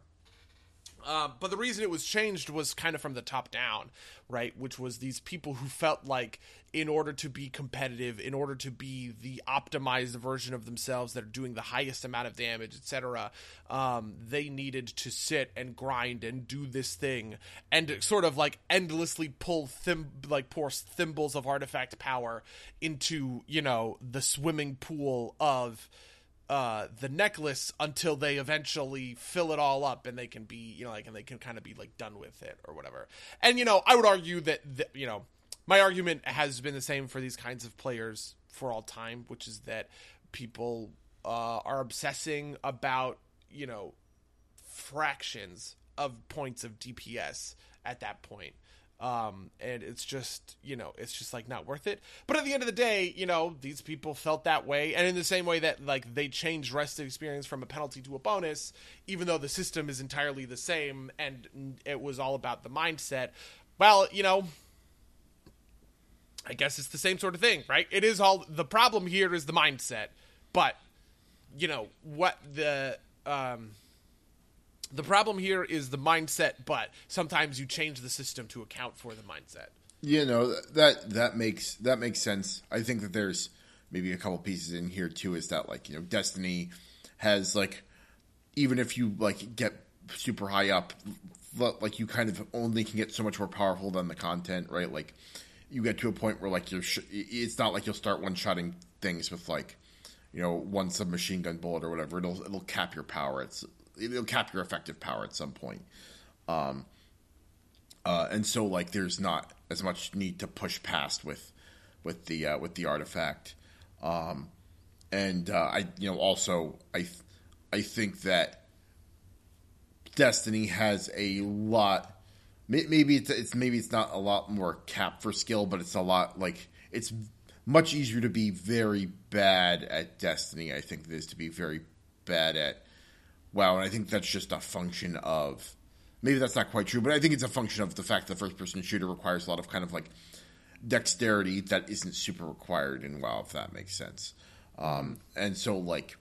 Uh, but the reason it was changed was kind of from the top down, right? Which was these people who felt like, in order to be competitive, in order to be the optimized version of themselves that are doing the highest amount of damage, etc., um, they needed to sit and grind and do this thing and sort of like endlessly pull thim- like pour thimbles of artifact power into you know the swimming pool of uh, the necklace until they eventually fill it all up and they can be you know like and they can kind of be like done with it or whatever. And you know i would argue that, you know my argument has been the same for these kinds of players for all time which is that people uh, are obsessing about you know fractions of points of dps at that point um, and it's just you know it's just like not worth it. But at the end of the day you know these people felt that way. And in the same way that like they changed rest experience from a penalty to a bonus even though the system is entirely the same and it was all about the mindset. Well you know i guess it's the same sort of thing right? It is all the problem here is the mindset. But you know what the um the problem here is the mindset, but sometimes you change the system to account for the mindset. You know that that makes that makes sense. I think that there's maybe a couple pieces in here too. Is that like you know Destiny has like even if you like get super high up, like you kind of only can get so much more powerful than the content, right? Like you get to a point where like you're sh- it's not like you'll start one shotting things with like you know one submachine gun bullet or whatever. It'll it'll cap your power. It's it'll cap your effective power at some point. Um, uh, and so like there's not as much need to push past with with the uh, with the artifact. Um, and uh, I you know also I th- I think that Destiny has a lot. Maybe it's, it's maybe it's not a lot more cap for skill, but it's a lot like it's much easier to be very bad at Destiny. I think it is to be very bad at WoW, and I think that's just a function of maybe that's not quite true, but I think it's a function of the fact that the first person shooter requires a lot of kind of like dexterity that isn't super required in WoW, if that makes sense. Um, and so like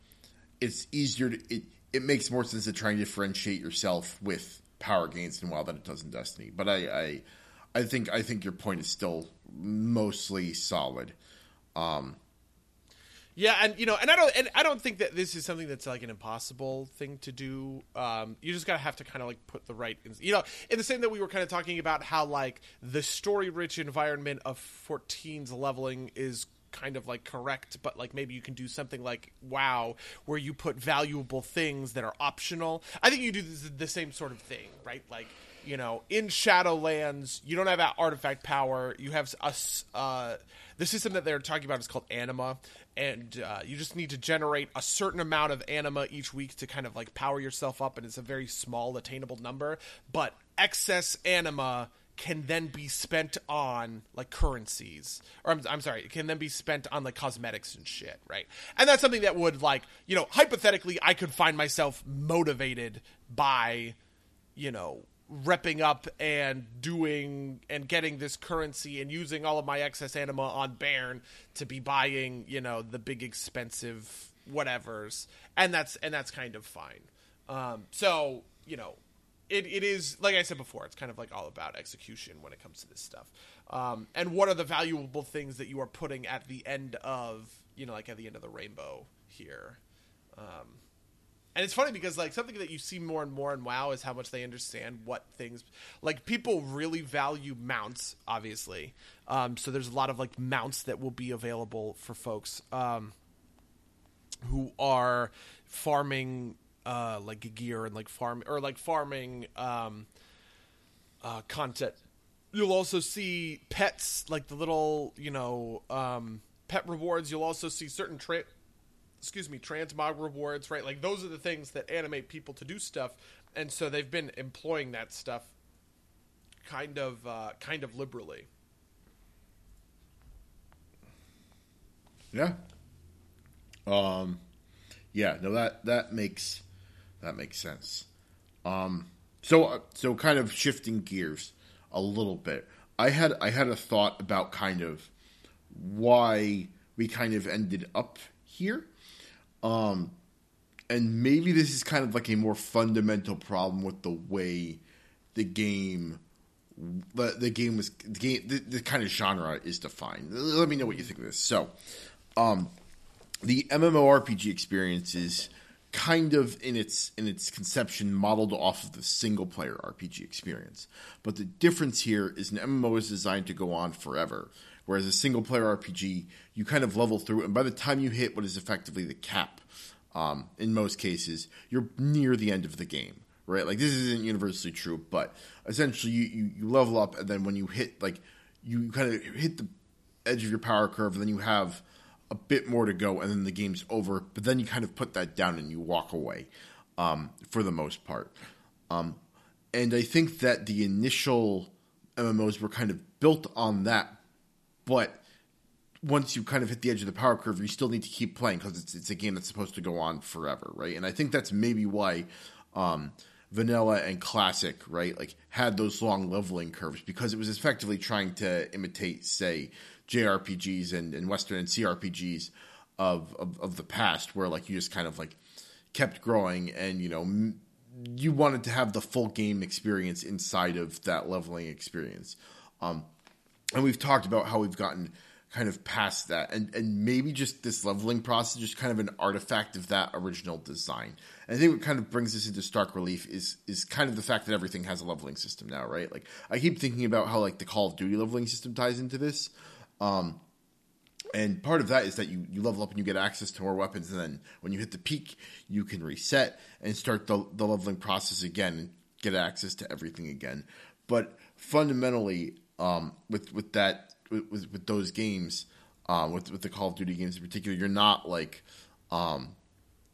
it's easier to it, it makes more sense to try and differentiate yourself with power gains in WoW than it does in Destiny. But I, I I think I think your point is still mostly solid. Um, yeah, and you know, and I don't, and I don't think that this is something that's like an impossible thing to do. Um, you just gotta have to kind of like put the right, you know, in the same that we were kind of talking about how like the story-rich environment of 14's leveling is kind of like correct, but like maybe you can do something like WoW where you put valuable things that are optional. I think you do the same sort of thing, right? Like you know, in Shadowlands, you don't have artifact power. You have a. Uh, the system that they're talking about is called anima and uh, you just need to generate a certain amount of anima each week to kind of like power yourself up and it's a very small attainable number but excess anima can then be spent on like currencies or I'm, I'm sorry it can then be spent on like cosmetics and shit right and that's something that would like you know hypothetically i could find myself motivated by you know repping up and doing and getting this currency and using all of my excess anima on Bairn to be buying, you know, the big expensive whatevers. And that's and that's kind of fine. Um, so, you know, it, it is like I said before, it's kind of like all about execution when it comes to this stuff. Um, and what are the valuable things that you are putting at the end of you know like at the end of the rainbow here? Um, and it's funny because like something that you see more and more in WoW is how much they understand what things like people really value mounts, obviously. Um, so there's a lot of like mounts that will be available for folks um, who are farming uh, like gear and like farm or like farming um, uh, content. You'll also see pets like the little you know um, pet rewards. You'll also see certain tra- excuse me transmog rewards right like those are the things that animate people to do stuff and so they've been employing that stuff kind of uh, kind of liberally Yeah. Um, yeah. No, that that makes that makes sense. Um, so uh, so kind of shifting gears a little bit. I had I had a thought about kind of why we kind of ended up here. Um, and maybe this is kind of like a more fundamental problem with the way the game the, the game was the game the, the kind of genre is defined. Let me know what you think of this. So, um, the MMORPG experience is kind of in its in its conception modeled off of the single player RPG experience. But the difference here is an MMO is designed to go on forever, whereas a single player RPG you kind of level through, and by the time you hit what is effectively the cap, um, in most cases you're near the end of the game. Right, like this isn't universally true, but essentially you, you, you level up, and then when you hit like you kind of hit the edge of your power curve, and then you have a bit more to go, and then the game's over. But then you kind of put that down and you walk away, um, for the most part. Um, and I think that the initial MMOs were kind of built on that, but once you kind of hit the edge of the power curve, you still need to keep playing because it's it's a game that's supposed to go on forever, right? And I think that's maybe why. Um, vanilla and classic, right? Like had those long leveling curves because it was effectively trying to imitate, say, JRPGs and, and Western and CRPGs of, of, of the past, where like you just kind of like kept growing and you know m- you wanted to have the full game experience inside of that leveling experience. Um, and we've talked about how we've gotten kind of past that. And and maybe just this leveling process just kind of an artifact of that original design. And i think what kind of brings this into stark relief is is kind of the fact that everything has a leveling system now right? Like i keep thinking about how like the call of duty leveling system ties into this. Um and part of that is that you, you level up and you get access to more weapons. And then when you hit the peak you can reset and start the, the leveling process again and get access to everything again. But fundamentally um, with with that with, with, those games, um, with with the Call of Duty games in particular, you're not like, um,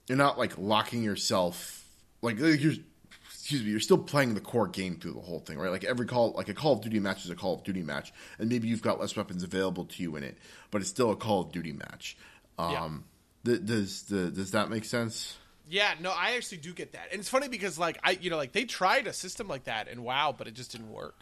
you're not like locking yourself like you're. Excuse me, you're still playing the core game through the whole thing, right? Like every call, like a Call of Duty match is a Call of Duty match, and maybe you've got less weapons available to you in it, but it's still a Call of Duty match. Um, th- does the, does that make sense? Yeah, no, I actually do get that, and it's funny because like I, you know, like they tried a system like that in WoW, but it just didn't work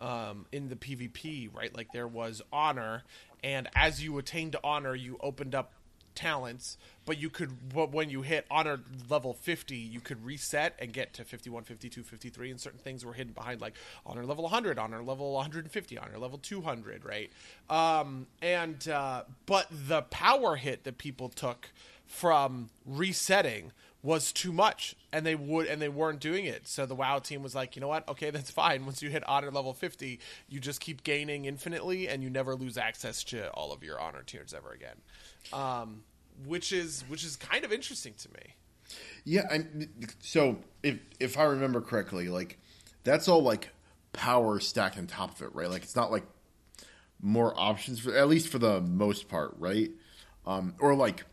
um, in the PvP, right? Like there was honor, and as you attained honor, you opened up talents, but you could when you hit honor level 50, you could reset and get to 51, 52, 53 and certain things were hidden behind like honor level 100, honor level 150, honor level 200, right? Um and uh but the power hit that people took from resetting was too much and they would and they weren't doing it. So the wow team was like you know what? Okay that's fine. Once you hit honor level 50 you just keep gaining infinitely and you never lose access to all of your honor tiers ever again. Um, which is which is kind of interesting to me. Yeah, I, so if if I remember correctly, like that's all like power stacked on top of it, right? Like it's not like more options for at least for the most part, right? Um, or like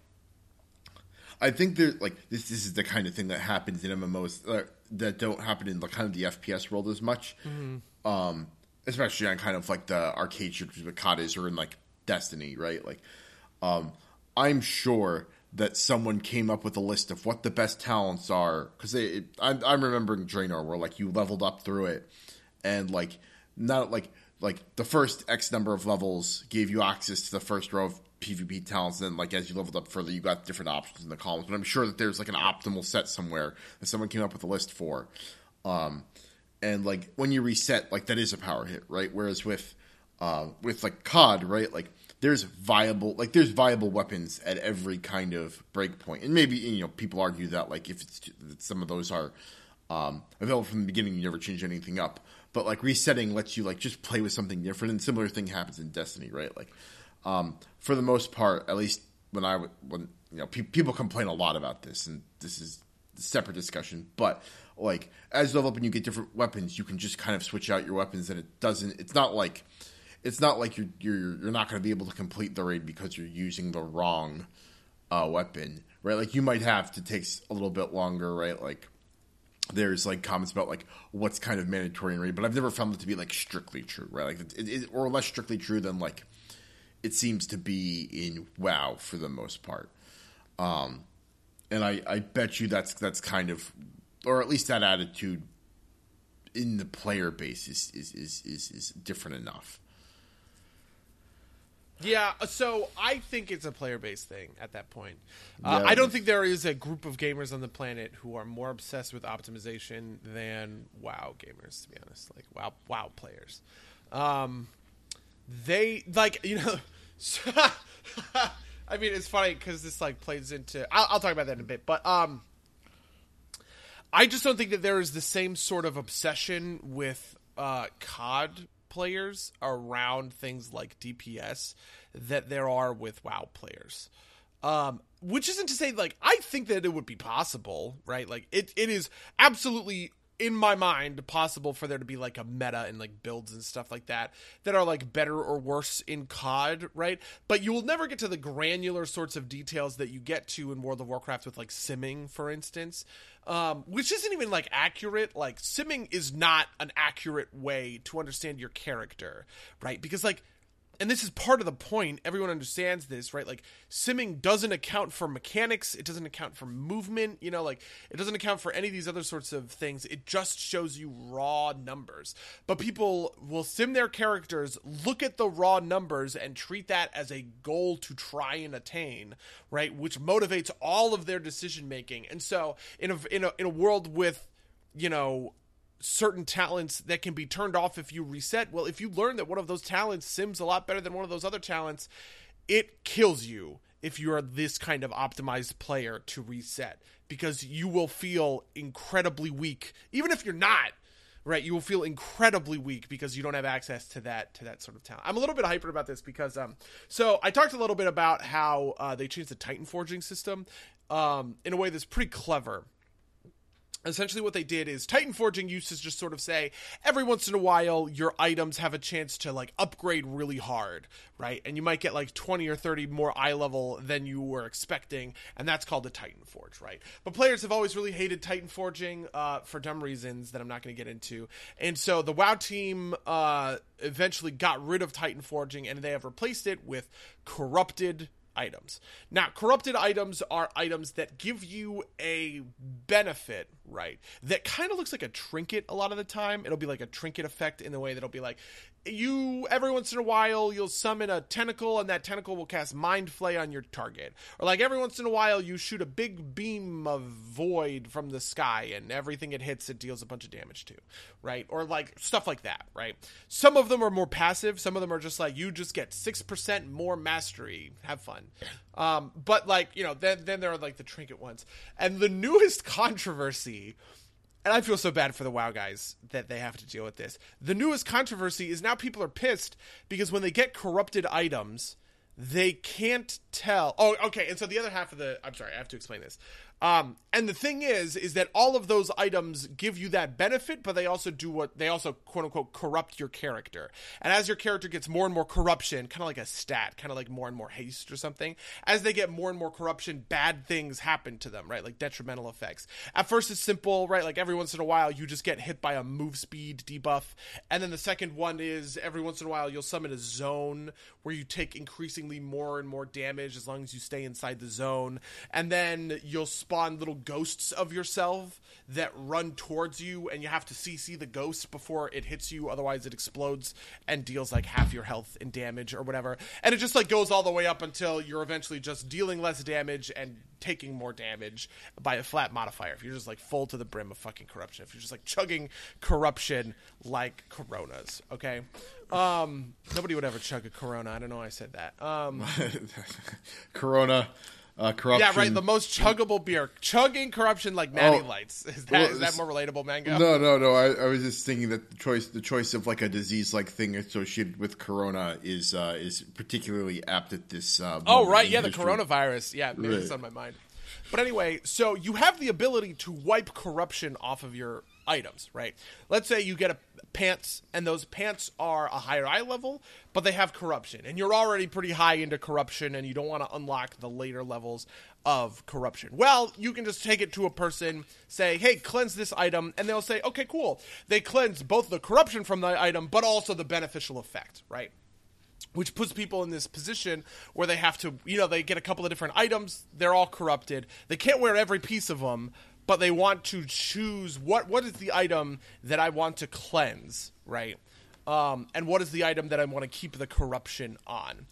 I think there like this this is the kind of thing that happens in MMOs uh, that don't happen in the kind of the FPS world as much. Um, especially on kind of like the arcade shooters with CODs or in like Destiny, right? Like um, I'm sure that someone came up with a list of what the best talents are because I'm, I'm remembering Draenor where like you leveled up through it and like not like like the first X number of levels gave you access to the first row of PvP talents. And like as you leveled up further, you got different options in the columns. But I'm sure that there's like an optimal set somewhere that someone came up with a list for. Um, and like when you reset, like that is a power hit, right? Whereas with uh, with like COD, right, like there's viable like there's viable weapons at every kind of breakpoint, and maybe you know people argue that like if it's, some of those are um, available from the beginning, you never change anything up. But like resetting lets you like just play with something different, and similar thing happens in Destiny, right? Like um, for the most part, at least when I when you know pe- people complain a lot about this, and this is a separate discussion, but like as you level up and you get different weapons, you can just kind of switch out your weapons, and it doesn't. It's not like it's not like you're you're you're not going to be able to complete the raid because you're using the wrong uh, weapon, right? Like you might have to take a little bit longer, right? Like there's like comments about like what's kind of mandatory in raid, but I've never found it to be like strictly true, right? Like it, it, or less strictly true than like it seems to be in WoW for the most part. Um, and I, I bet you that's that's kind of, or at least that attitude in the player base is is is is, is different enough. Yeah, so I think it's a player based thing at that point. Uh, yeah. I don't think there is a group of gamers on the planet who are more obsessed with optimization than WoW gamers. To be honest, like WoW WoW players, um, they like you know. I mean, it's funny because this like plays into. I'll, I'll talk about that in a bit, but um, I just don't think that there is the same sort of obsession with uh, COD players around things like DPS that there are with WoW players. Um, which isn't to say like I think that it would be possible, right? Like it, it is absolutely in my mind possible for there to be like a meta and like builds and stuff like that that are like better or worse in COD, right? But you will never get to the granular sorts of details that you get to in World of Warcraft with like simming, for instance, um, which isn't even like accurate. Like simming is not an accurate way to understand your character, right? Because like and this is part of the point. Everyone understands this, right? Like simming doesn't account for mechanics, it doesn't account for movement, you know, like it doesn't account for any of these other sorts of things. It just shows you raw numbers. But people will sim their characters, look at the raw numbers and treat that as a goal to try and attain, right? Which motivates all of their decision making. And so in a in a in a world with you know certain talents that can be turned off if you reset. Well, if you learn that one of those talents sims a lot better than one of those other talents, it kills you if you are this kind of optimized player to reset because you will feel incredibly weak. Even if you're not right you will feel incredibly weak because you don't have access to that to that sort of talent. I'm a little bit hyper about this because um so i talked a little bit about how uh, they changed the titan forging system um in a way that's pretty clever essentially what they did is titan forging used to just sort of say every once in a while your items have a chance to like upgrade really hard right? And you might get like 20 or 30 more eye level than you were expecting and that's called a titan forge right? But players have always really hated titan forging uh, for dumb reasons that i'm not going to get into. And so the wow team uh, eventually got rid of titan forging and they have replaced it with corrupted items. Now, corrupted items are items that give you a benefit, right? That kind of looks like a trinket a lot of the time. It'll be like a trinket effect in the way that it'll be like, you every once in a while you'll summon a tentacle and that tentacle will cast mind flay on your target. Or like every once in a while you shoot a big beam of void from the sky and everything it hits it deals a bunch of damage to right? Or like stuff like that right? Some of them are more passive. Some of them are just like you just get 6% more mastery. Have fun. Um, but like you know then then there are like the trinket ones. And the newest controversy and I feel so bad for the WoW guys that they have to deal with this. The newest controversy is now people are pissed because when they get corrupted items, they can't tell. Oh, okay. And so the other half of the I'm sorry, I have to explain this. Um, and the thing is, is that all of those items give you that benefit, but they also do what they also quote unquote corrupt your character. And as your character gets more and more corruption, kind of like a stat, kind of like more and more haste or something, as they get more and more corruption, bad things happen to them, right? Like detrimental effects. At first, it's simple, right? Like every once in a while, you just get hit by a move speed debuff. And then the second one is every once in a while, you'll summon a zone where you take increasingly more and more damage as long as you stay inside the zone. And then you'll spawn little ghosts of yourself that run towards you, and you have to CC the ghost before it hits you. Otherwise, it explodes and deals like half your health in damage or whatever. And it just like goes all the way up until you're eventually just dealing less damage and taking more damage by a flat modifier. If you're just like full to the brim of fucking corruption, if you're just like chugging corruption like coronas, okay? Um, nobody would ever chug a corona. I don't know why I said that. Um, Corona, uh, corruption. yeah, right. The most chuggable beer, chugging corruption like natty Oh. lights. Is that Well, is that more relatable, Mango? No, no, no. I, I was just thinking that the choice, the choice of like a disease-like thing associated with corona is uh, is particularly apt at this. Uh, Oh, right. Yeah, the history. coronavirus. Yeah, maybe it's on my mind. But anyway, so you have the ability to wipe corruption off of your items, right? Let's say you get a pants, and those pants are a higher eye level, but they have corruption, and you're already pretty high into corruption, and you don't want to unlock the later levels of corruption. Well, you can just take it to a person, say, "Hey, cleanse this item," and they'll say, "Okay, cool." They cleanse both the corruption from the item, but also the beneficial effect, right? which puts people in this position where they have to, you know, they get a couple of different items. They're all corrupted. They can't wear every piece of them, but they want to choose what what is the item that I want to cleanse, right? Um, and what is the item that I want to keep the corruption on?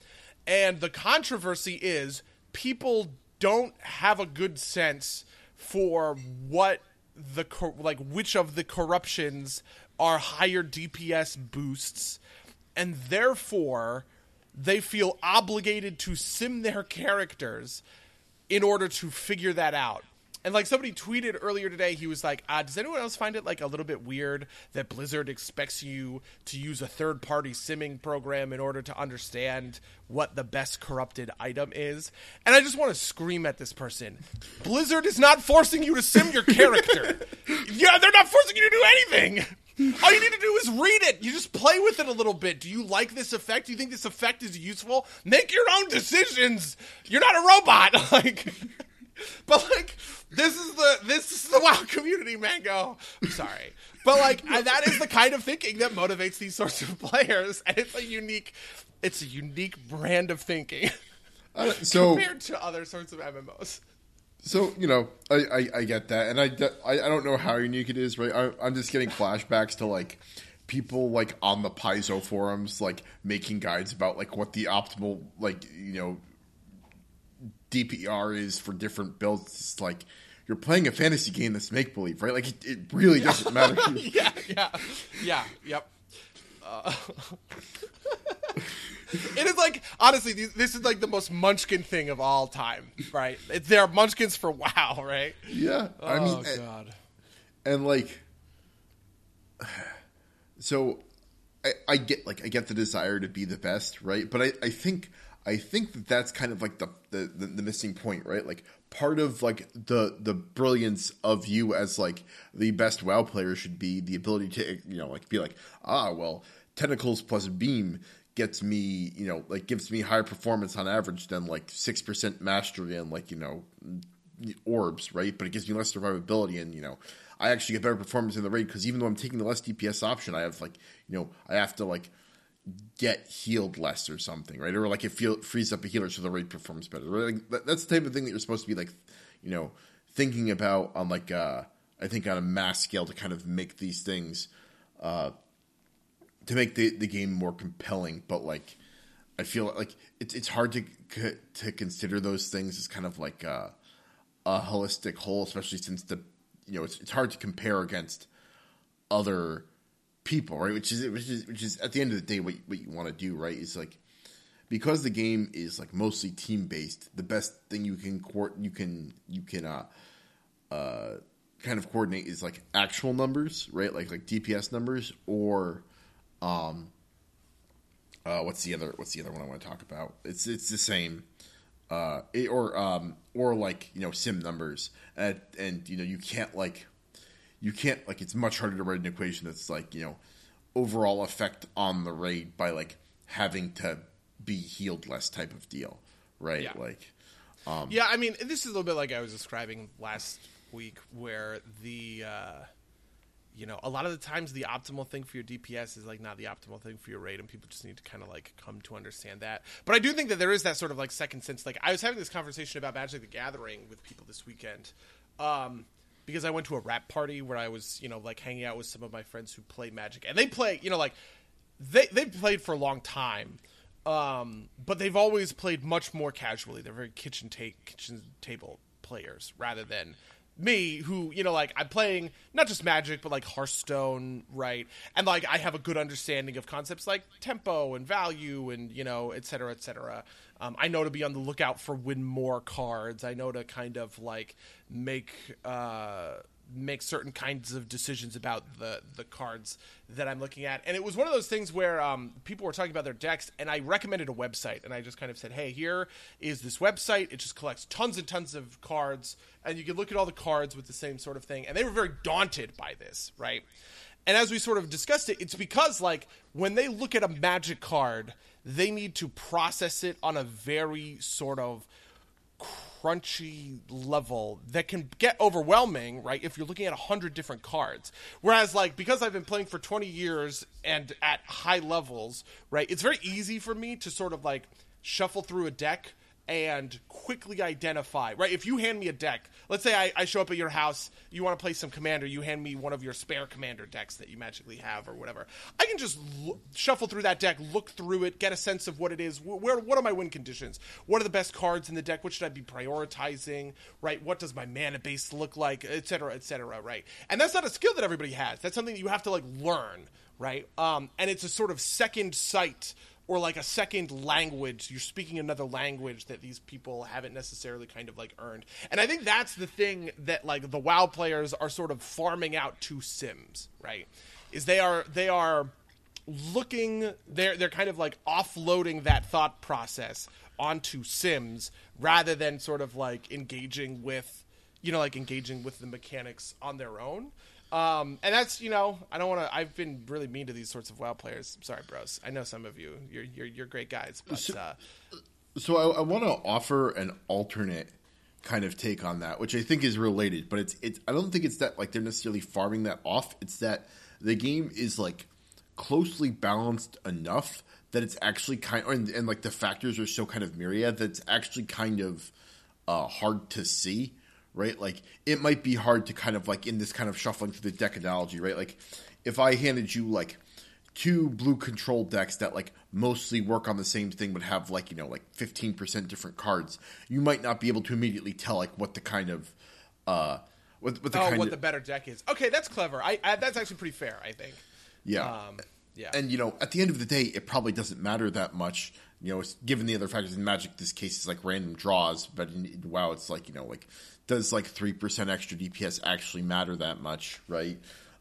And the controversy is people don't have a good sense for what the like which of the corruptions are higher DPS boosts and therefore they feel obligated to sim their characters in order to figure that out. And like somebody tweeted earlier today, he was like, uh, "Does anyone else find it like a little bit weird that Blizzard expects you to use a third-party simming program in order to understand what the best corrupted item is?" And I just want to scream at this person: Blizzard is not forcing you to sim your character. yeah, they're not forcing you to do anything. All you need to do is read it. You just play with it a little bit. Do you like this effect? Do you think this effect is useful? Make your own decisions. You're not a robot. Like, but like, this is the this is the WoW community, Mango. I'm sorry, but like that is the kind of thinking that motivates these sorts of players, and it's a unique, it's a unique brand of thinking Uh, so, compared to other sorts of MMOs. so you know, I, I, I get that, and I, I, I don't know how unique it is, right? I, I'm just getting flashbacks to like people like on the Paizo forums, like making guides about like what the optimal like you know DPR is for different builds. It's like you're playing a fantasy game that's make believe, right? Like it, it really doesn't matter. yeah, yeah, yeah, yep. Uh, it is like honestly, this is like the most Munchkin thing of all time, right? It, they're Munchkins for WoW, right? yeah, I mean, oh and- god, and like so I, I get like i get the desire to be the best right but i, I think i think that that's kind of like the, the the the missing point right like part of like the the brilliance of you as like the best wow player should be the ability to you know like be like ah well tentacles plus beam gets me you know like gives me higher performance on average than like 6% mastery and like you know orbs, right? But it gives me less survivability, and you know, I actually get better performance in the raid because even though I'm taking the less DPS option, I have like, you know, I have to like get healed less or something, right? Or like it feel, frees up a healer so the raid performs better. Right? Like, that's the type of thing that you're supposed to be like, you know, thinking about on like, uh, I think on a mass scale to kind of make these things, uh, to make the the game more compelling. But like, I feel like it's it's hard to to consider those things as kind of like. Uh, a holistic whole, especially since the you know it's, it's hard to compare against other people, right? Which is which is which is at the end of the day what what you want to do, right? Is like because the game is like mostly team based. The best thing you can coor- you can you can uh uh kind of coordinate is like actual numbers, right? Like like DPS numbers or um uh what's the other what's the other one I want to talk about? It's it's the same uh, it- or um, or like you know sim numbers, and, and you know you can't like you can't like it's much harder to write an equation that's like you know overall effect on the raid by like having to be healed less type of deal, right? Yeah. Like yeah. I mean, this is a little bit like I was describing last week, where the uh, you know a lot of the times the optimal thing for your DPS is like not the optimal thing for your raid, and people just need to kind of like come to understand that. But I do think that there is that sort of like second sense. Like I was having this conversation about Magic the Gathering with people this weekend. Um, because I went to a rap party where I was, you know, like hanging out with some of my friends who play Magic, and they play, you know, like they they've played for a long time, um, but they've always played much more casually. They're very kitchen ta- kitchen table players rather than me who you know like i'm playing not just magic but like hearthstone right? And like i have a good understanding of concepts like tempo and value and you know et cetera et cetera. Um, i know to be on the lookout for win more cards. I know to kind of like make uh make certain kinds of decisions about the the cards that I'm looking at. And it was one of those things where um, people were talking about their decks, and I recommended a website, and I just kind of said, "Hey, here is this website. It just collects tons and tons of cards, and you can look at all the cards with the same sort of thing." And they were very daunted by this, right? And as we sort of discussed it, it's because like when they look at a magic card, they need to process it on a very sort of crunchy level that can get overwhelming, right? If you're looking at a hundred different cards. Whereas, like, because I've been playing for 20 years and at high levels, right, it's very easy for me to sort of like shuffle through a deck and quickly identify right? If you hand me a deck let's say I, I, show up at your house you want to play some commander you hand me one of your spare commander decks that you magically have or whatever. I can just l- shuffle through that deck look through it get a sense of what it is. Where what are my win conditions? What are the best cards in the deck? What should i be prioritizing right? What does my mana base look like etc etc right? And that's not a skill that everybody has. That's something that you have to like learn right? Um, and it's a sort of second sight or like a second language. You're speaking another language that these people haven't necessarily kind of like earned. And i think that's the thing that like the wow players are sort of farming out to sims right? Is they are they are looking they're they're kind of like offloading that thought process onto sims rather than sort of like engaging with you know like engaging with the mechanics on their own um, and that's you know I don't want to. I've been really mean to these sorts of WoW players. sorry, bros. I know some of you. You're you're, you're great guys. But, so, uh, so I, I want to offer an alternate kind of take on that, which I think is related. But it's it's. I don't think it's that like they're necessarily farming that off. It's that the game is like closely balanced enough that it's actually kind and, and like the factors are so kind of myriad that it's actually kind of uh, hard to see right? Like it might be hard to kind of like in this kind of shuffling through the deck analogy, right? Like if I handed you like two blue control decks that like mostly work on the same thing but have like you know like 15% different cards you might not be able to immediately tell like what the kind of uh what, what the oh what of, the better deck is. Okay that's clever. I, I that's actually pretty fair i think. Yeah. Um yeah. And you know at the end of the day it probably doesn't matter that much you know given the other factors in magic this case is like random draws but in wow it's like you know like does like 3% extra dps actually matter that much right?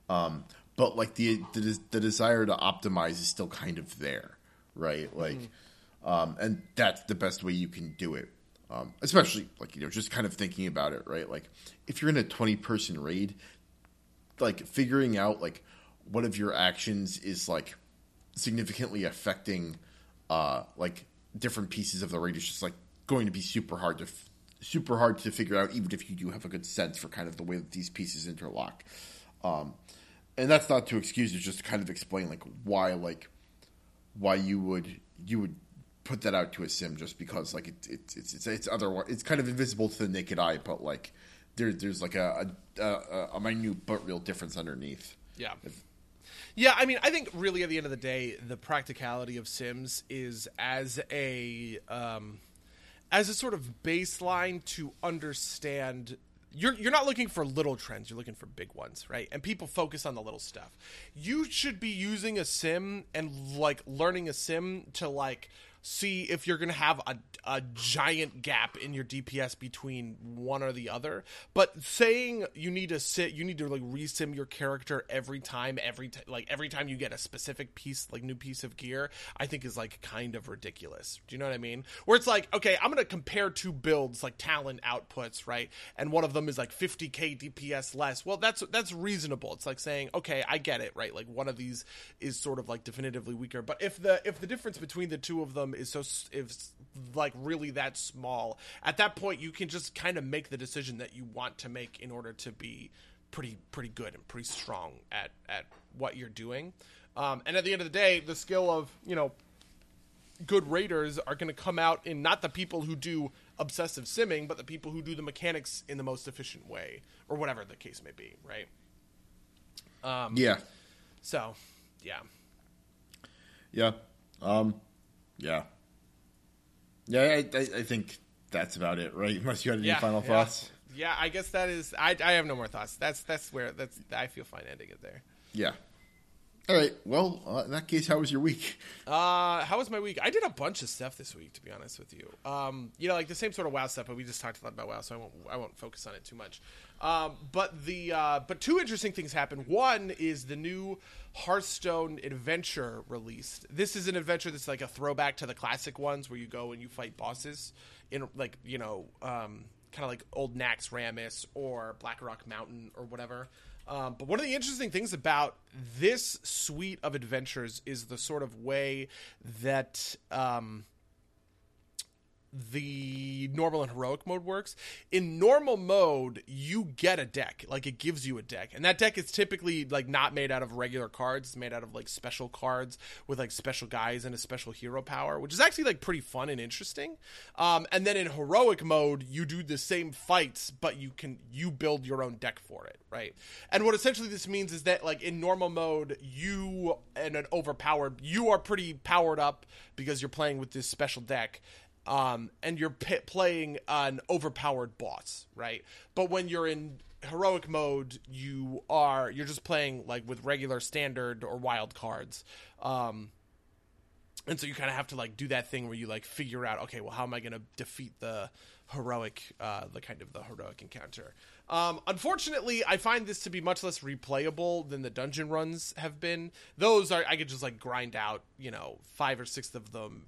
Um but like the the, the desire to optimize is still kind of there right? Like mm. um and that's the best way you can do it. Um especially like you know just kind of thinking about it right? Like if you're in a 20 person raid like figuring out like one of your actions is like significantly affecting uh like different pieces of the raid is just like going to be super hard to f- super hard to figure out even if you do have a good sense for kind of the way that these pieces interlock. Um and that's not to excuse it just to kind of explain like why like why you would you would put that out to a sim just because like it, it it's it's it's otherwise it's kind of invisible to the naked eye but like there there's like a a, a minute but real difference underneath. Yeah. If, yeah, I mean, I think really at the end of the day, the practicality of Sims is as a um, as a sort of baseline to understand. You're you're not looking for little trends. You're looking for big ones, right? And people focus on the little stuff. You should be using a sim and like learning a sim to like see if you're going to have a, a giant gap in your DPS between one or the other. But saying you need to sit, you need to like resim your character every time, every t- like every time you get a specific piece, like new piece of gear, I think is like kind of ridiculous. Do you know what I mean? Where it's like, okay, I'm going to compare two builds, like talent outputs, right? And one of them is like 50k DPS less. Well, that's that's reasonable. It's like saying, okay, I get it, right? Like one of these is sort of like definitively weaker. But if the if the difference between the two of them is so is like really that small at that point you can just kind of make the decision that you want to make in order to be pretty pretty good and pretty strong at at what you're doing. Um, and at the end of the day the skill of you know good raiders are going to come out in not the people who do obsessive simming but the people who do the mechanics in the most efficient way or whatever the case may be right? Um, yeah. so yeah. Yeah. Um, yeah yeah, I, I, I, think that's about it, right? Unless you had any yeah, final yeah. thoughts. yeah, I guess that is. I, I have no more thoughts. That's that's where that's. I feel fine ending it there. Yeah. All right. Well, uh, in that case, how was your week? Uh, how was my week? I did a bunch of stuff this week, to be honest with you. Um, you know, like the same sort of WoW stuff, but we just talked a lot about WoW, so I won't I won't focus on it too much. Um, but the uh, but two interesting things happened. One is the new Hearthstone adventure released. This is an adventure that's like a throwback to the classic ones, where you go and you fight bosses in like you know um, kind of like old Nax Naxxramas or Blackrock Mountain or whatever. Um, but one of the interesting things about this suite of adventures is the sort of way that um, the normal and heroic mode works. In normal mode, you get a deck, like it gives you a deck, and that deck is typically like not made out of regular cards. It's made out of like special cards with like special guys and a special hero power, which is actually like pretty fun and interesting. Um, and then in heroic mode, you do the same fights, but you can you build your own deck for it, right? And what essentially this means is that like in normal mode, you and an overpowered, you are pretty powered up because you're playing with this special deck um, and you're p- playing an overpowered boss, right? But when you're in heroic mode, you are you're just playing like with regular standard or wild cards. Um, and so you kind of have to like do that thing where you like figure out, okay, well, how am I going to defeat the heroic, uh, the kind of the heroic encounter? Um, unfortunately, I find this to be much less replayable than the dungeon runs have been. Those are I could just like grind out, you know, five or six of them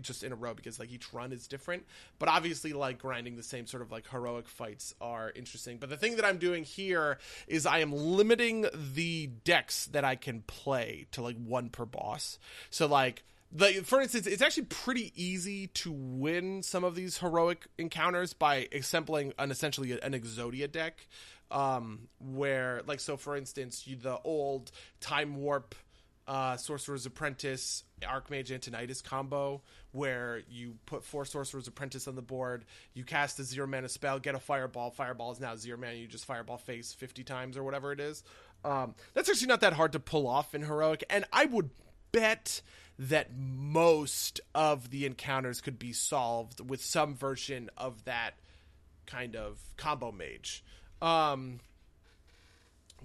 just in a row because like each run is different. But obviously like grinding the same sort of like heroic fights are interesting. But the thing that i'm doing here is i am limiting the decks that i can play to like one per boss. So like the, for instance, it's actually pretty easy to win some of these heroic encounters by assembling an essentially an Exodia deck, um, where like so for instance, you, the old time warp uh, Sorcerer's Apprentice, Archmage Antonidas combo, where you put four Sorcerer's Apprentice on the board, you cast a zero mana spell, get a Fireball. Fireball is now zero mana, you just Fireball face 50 times or whatever it is. Um, that's actually not that hard to pull off in Heroic, and I would bet that most of the encounters could be solved with some version of that kind of combo mage. Um,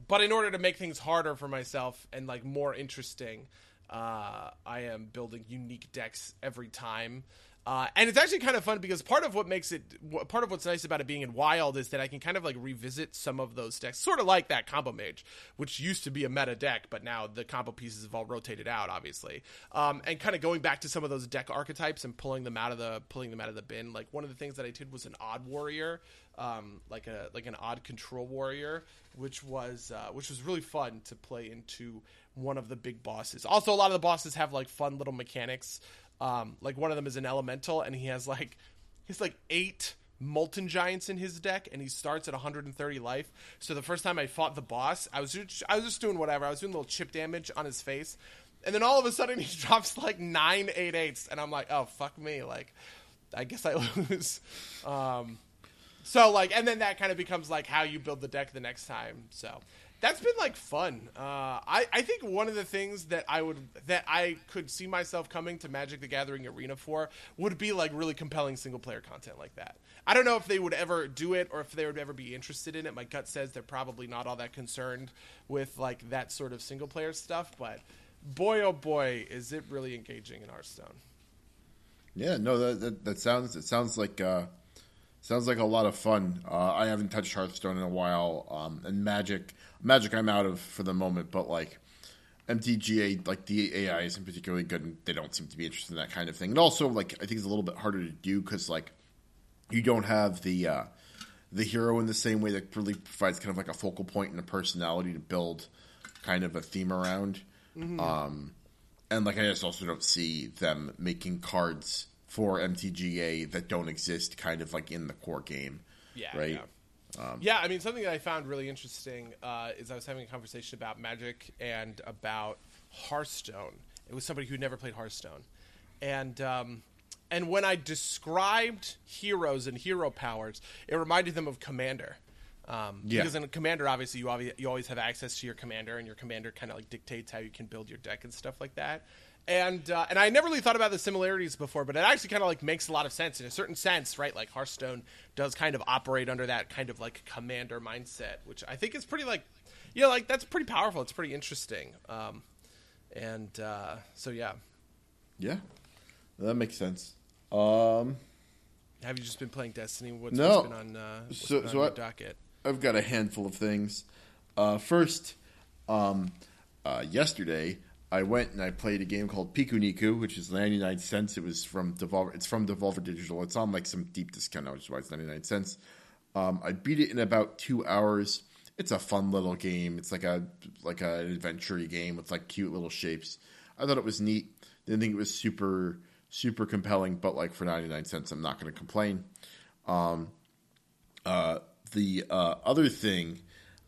but in order to make things harder for myself and like more interesting, uh, I am building unique decks every time. Uh, and it's actually kind of fun because part of what makes it, part of what's nice about it being in Wild is that I can kind of like revisit some of those decks, sort of like that Combo Mage, which used to be a meta deck, but now the combo pieces have all rotated out, obviously. Um, and kind of going back to some of those deck archetypes and pulling them out of the pulling them out of the bin. Like one of the things that I did was an Odd Warrior, um, like a like an Odd Control Warrior, which was uh, which was really fun to play into one of the big bosses. Also, a lot of the bosses have like fun little mechanics. Um, like one of them is an elemental, and he has like he's like eight molten giants in his deck, and he starts at 130 life. So the first time I fought the boss, I was just, I was just doing whatever. I was doing little chip damage on his face, and then all of a sudden he drops like nine eight eights, and I'm like, oh fuck me, like I guess I lose. Um, so like, and then that kind of becomes like how you build the deck the next time. So that's been like fun. Uh, I I think one of the things that I would that I could see myself coming to Magic the Gathering Arena for would be like really compelling single player content like that. I don't know if they would ever do it or if they would ever be interested in it. My gut says they're probably not all that concerned with like that sort of single player stuff, but boy oh boy is it really engaging in Hearthstone. Yeah, no, that that, that sounds it sounds like uh, sounds like a lot of fun. Uh, I haven't touched Hearthstone in a while, um, and Magic Magic I'm out of for the moment, but like MTGA, like the AI isn't particularly good, and they don't seem to be interested in that kind of thing. And also, like I think it's a little bit harder to do because like you don't have the uh, the hero in the same way that really provides kind of like a focal point and a personality to build kind of a theme around. Mm-hmm. Um, and like I just also don't see them making cards for MTGA that don't exist, kind of like in the core game. Yeah, right. Yeah. Um, yeah, I mean, something that I found really interesting uh, is I was having a conversation about Magic and about Hearthstone. It was somebody who never played Hearthstone, and um, and when I described heroes and hero powers, it reminded them of Commander. Um, Yeah. Because in Commander, obviously, you, you always have access to your commander, and your commander kind of like dictates how you can build your deck and stuff like that. And uh, and I never really thought about the similarities before, but it actually kind of like makes a lot of sense in a certain sense, right? Like Hearthstone does kind of operate under that kind of like commander mindset, which I think is pretty like, you know, like that's pretty powerful. It's pretty interesting, um, and uh, so yeah. Yeah, that makes sense. Um, Have you just been playing Destiny? What's, No. what's been on, uh, what's So- been so I- docket? I've got a handful of things. Uh, first, um, uh, yesterday I went and I played a game called Pikuniku, which is ninety nine cents. It was from Devolver. It's from Devolver Digital. It's on like some deep discount which is why it's ninety nine cents. Um, I beat it in about two hours. It's a fun little game. It's like a like an adventure game with like cute little shapes. I thought it was neat. Didn't think it was super super compelling, but like for ninety nine cents, I'm not going to complain. the uh, other thing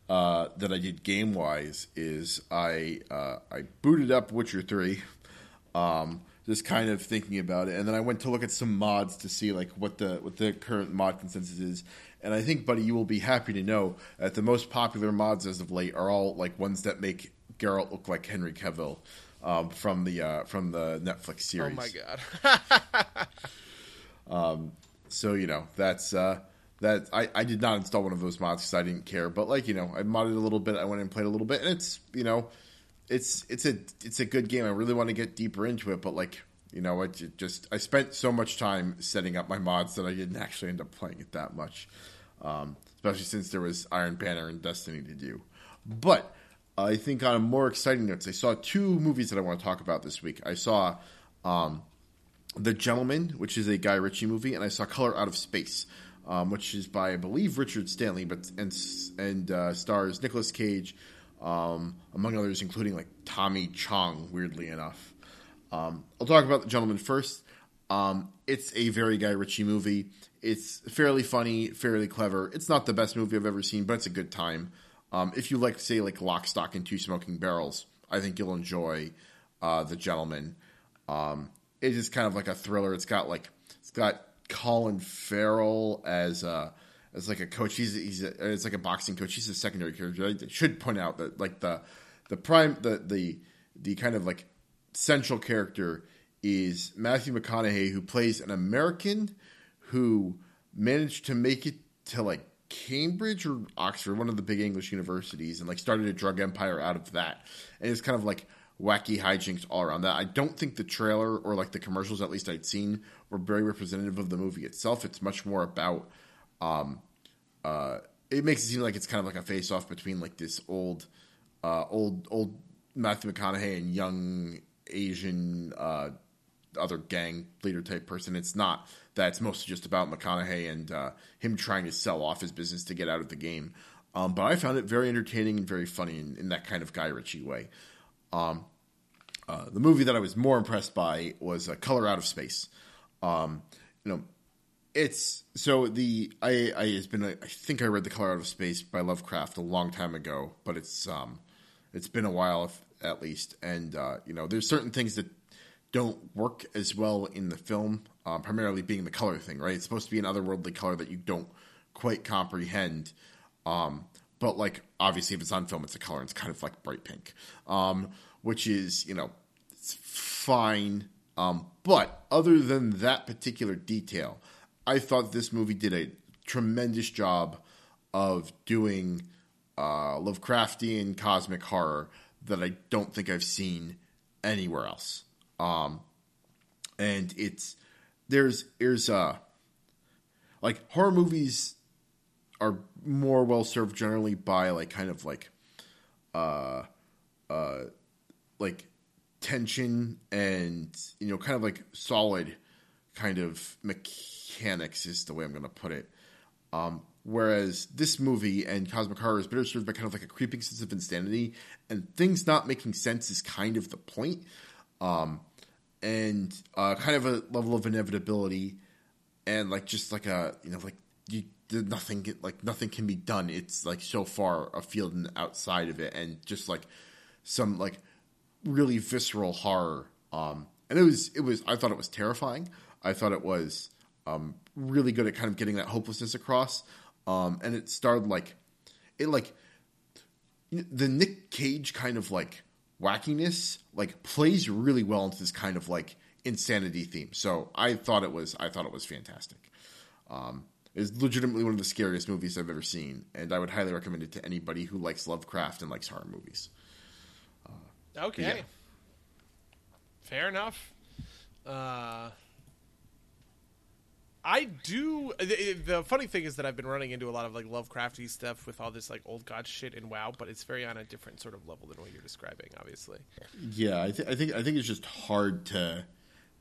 uh, that I did game wise is I uh, I booted up Witcher three, um, just kind of thinking about it, and then I went to look at some mods to see like what the what the current mod consensus is. And I think, buddy, you will be happy to know that the most popular mods as of late are all like ones that make Geralt look like Henry Cavill um, from the uh, from the Netflix series. Oh my god! um, So you know that's uh, that I, I did not install one of those mods because I didn't care. But like you know, I modded a little bit. I went and played a little bit, and it's you know, it's it's a it's a good game. I really want to get deeper into it, but like you know, I ju- just I spent so much time setting up my mods that I didn't actually end up playing it that much. Um, especially since there was Iron Banner and Destiny to do. But I think on a more exciting notes, I saw two movies that I want to talk about this week. I saw. Um, the Gentlemen, which is a Guy Ritchie movie, and I saw Color Out of Space, um, which is by I believe Richard Stanley, but and and uh, stars Nicolas Cage, um, among others, including like Tommy Chong. Weirdly enough, um, I'll talk about the Gentlemen first. Um, it's a very Guy Ritchie movie. It's fairly funny, fairly clever. It's not the best movie I've ever seen, but it's a good time. Um, if you like, say, like Lock, Stock, and Two Smoking Barrels, I think you'll enjoy uh, the Gentlemen. Um, it's kind of like a thriller. It's got like it's got Colin Farrell as uh as like a coach. He's he's a, it's like a boxing coach. He's a secondary character. I should point out that like the the prime the the the kind of like central character is Matthew McConaughey, who plays an American who managed to make it to like Cambridge or Oxford, one of the big English universities, and like started a drug empire out of that. And it's kind of like wacky hijinks all around that. I don't think the trailer or like the commercials, at least I'd seen, were very representative of the movie itself. It's much more about. Um, uh, it makes it seem like it's kind of like a face off between like this old, uh, old, old Matthew McConaughey and young Asian uh, other gang leader type person. It's not that. It's mostly just about McConaughey and uh, him trying to sell off his business to get out of the game. Um, but I found it very entertaining and very funny in, in that kind of Guy Ritchie way. Um, uh, the movie that I was more impressed by was uh, Color Out of Space. Um, you know, it's so the I I has been I think I read the Color Out of Space by Lovecraft a long time ago, but it's um it's been a while if, at least, and uh, you know there's certain things that don't work as well in the film, um, primarily being the color thing, right? It's supposed to be an otherworldly color that you don't quite comprehend. Um, but like obviously, if it's on film, it's a color. And it's kind of like bright pink, um, which is you know fine. Um, but other than that particular detail, I thought this movie did a tremendous job of doing uh, Lovecraftian cosmic horror that I don't think I've seen anywhere else. Um, and it's there's there's uh like horror movies are more well served generally by like kind of like uh uh like tension and you know kind of like solid kind of mechanics is the way I'm going to put it. Um, whereas this movie and Cosmic Horror is better served by kind of like a creeping sense of insanity and things not making sense is kind of the point. Um, and uh, kind of a level of inevitability and like just like a you know like you nothing like nothing can be done it's like so far afield and outside of it and just like some like really visceral horror um and it was it was i thought it was terrifying i thought it was um really good at kind of getting that hopelessness across um and it started like it like the nick cage kind of like wackiness like plays really well into this kind of like insanity theme. So I thought it was I thought it was fantastic. Um, it's legitimately one of the scariest movies I've ever seen, and I would highly recommend it to anybody who likes Lovecraft and likes horror movies. Uh, okay, yeah. fair enough. Uh, I do. The, the, funny thing is that I've been running into a lot of like Lovecrafty stuff with all this like old god shit in WoW, but it's very on a different sort of level than what you're describing, obviously. Yeah, I, th- I think I think it's just hard to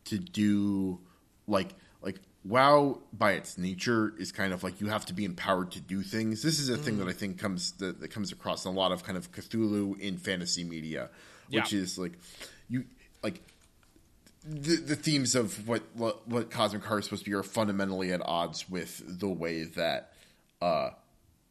to do like like WoW by its nature is kind of like you have to be empowered to do things. This is a mm. thing that I think comes that, that, comes across in a lot of kind of Cthulhu in fantasy media, which yeah. is like you like the, the themes of what, what, what cosmic horror is supposed to be are fundamentally at odds with the way that uh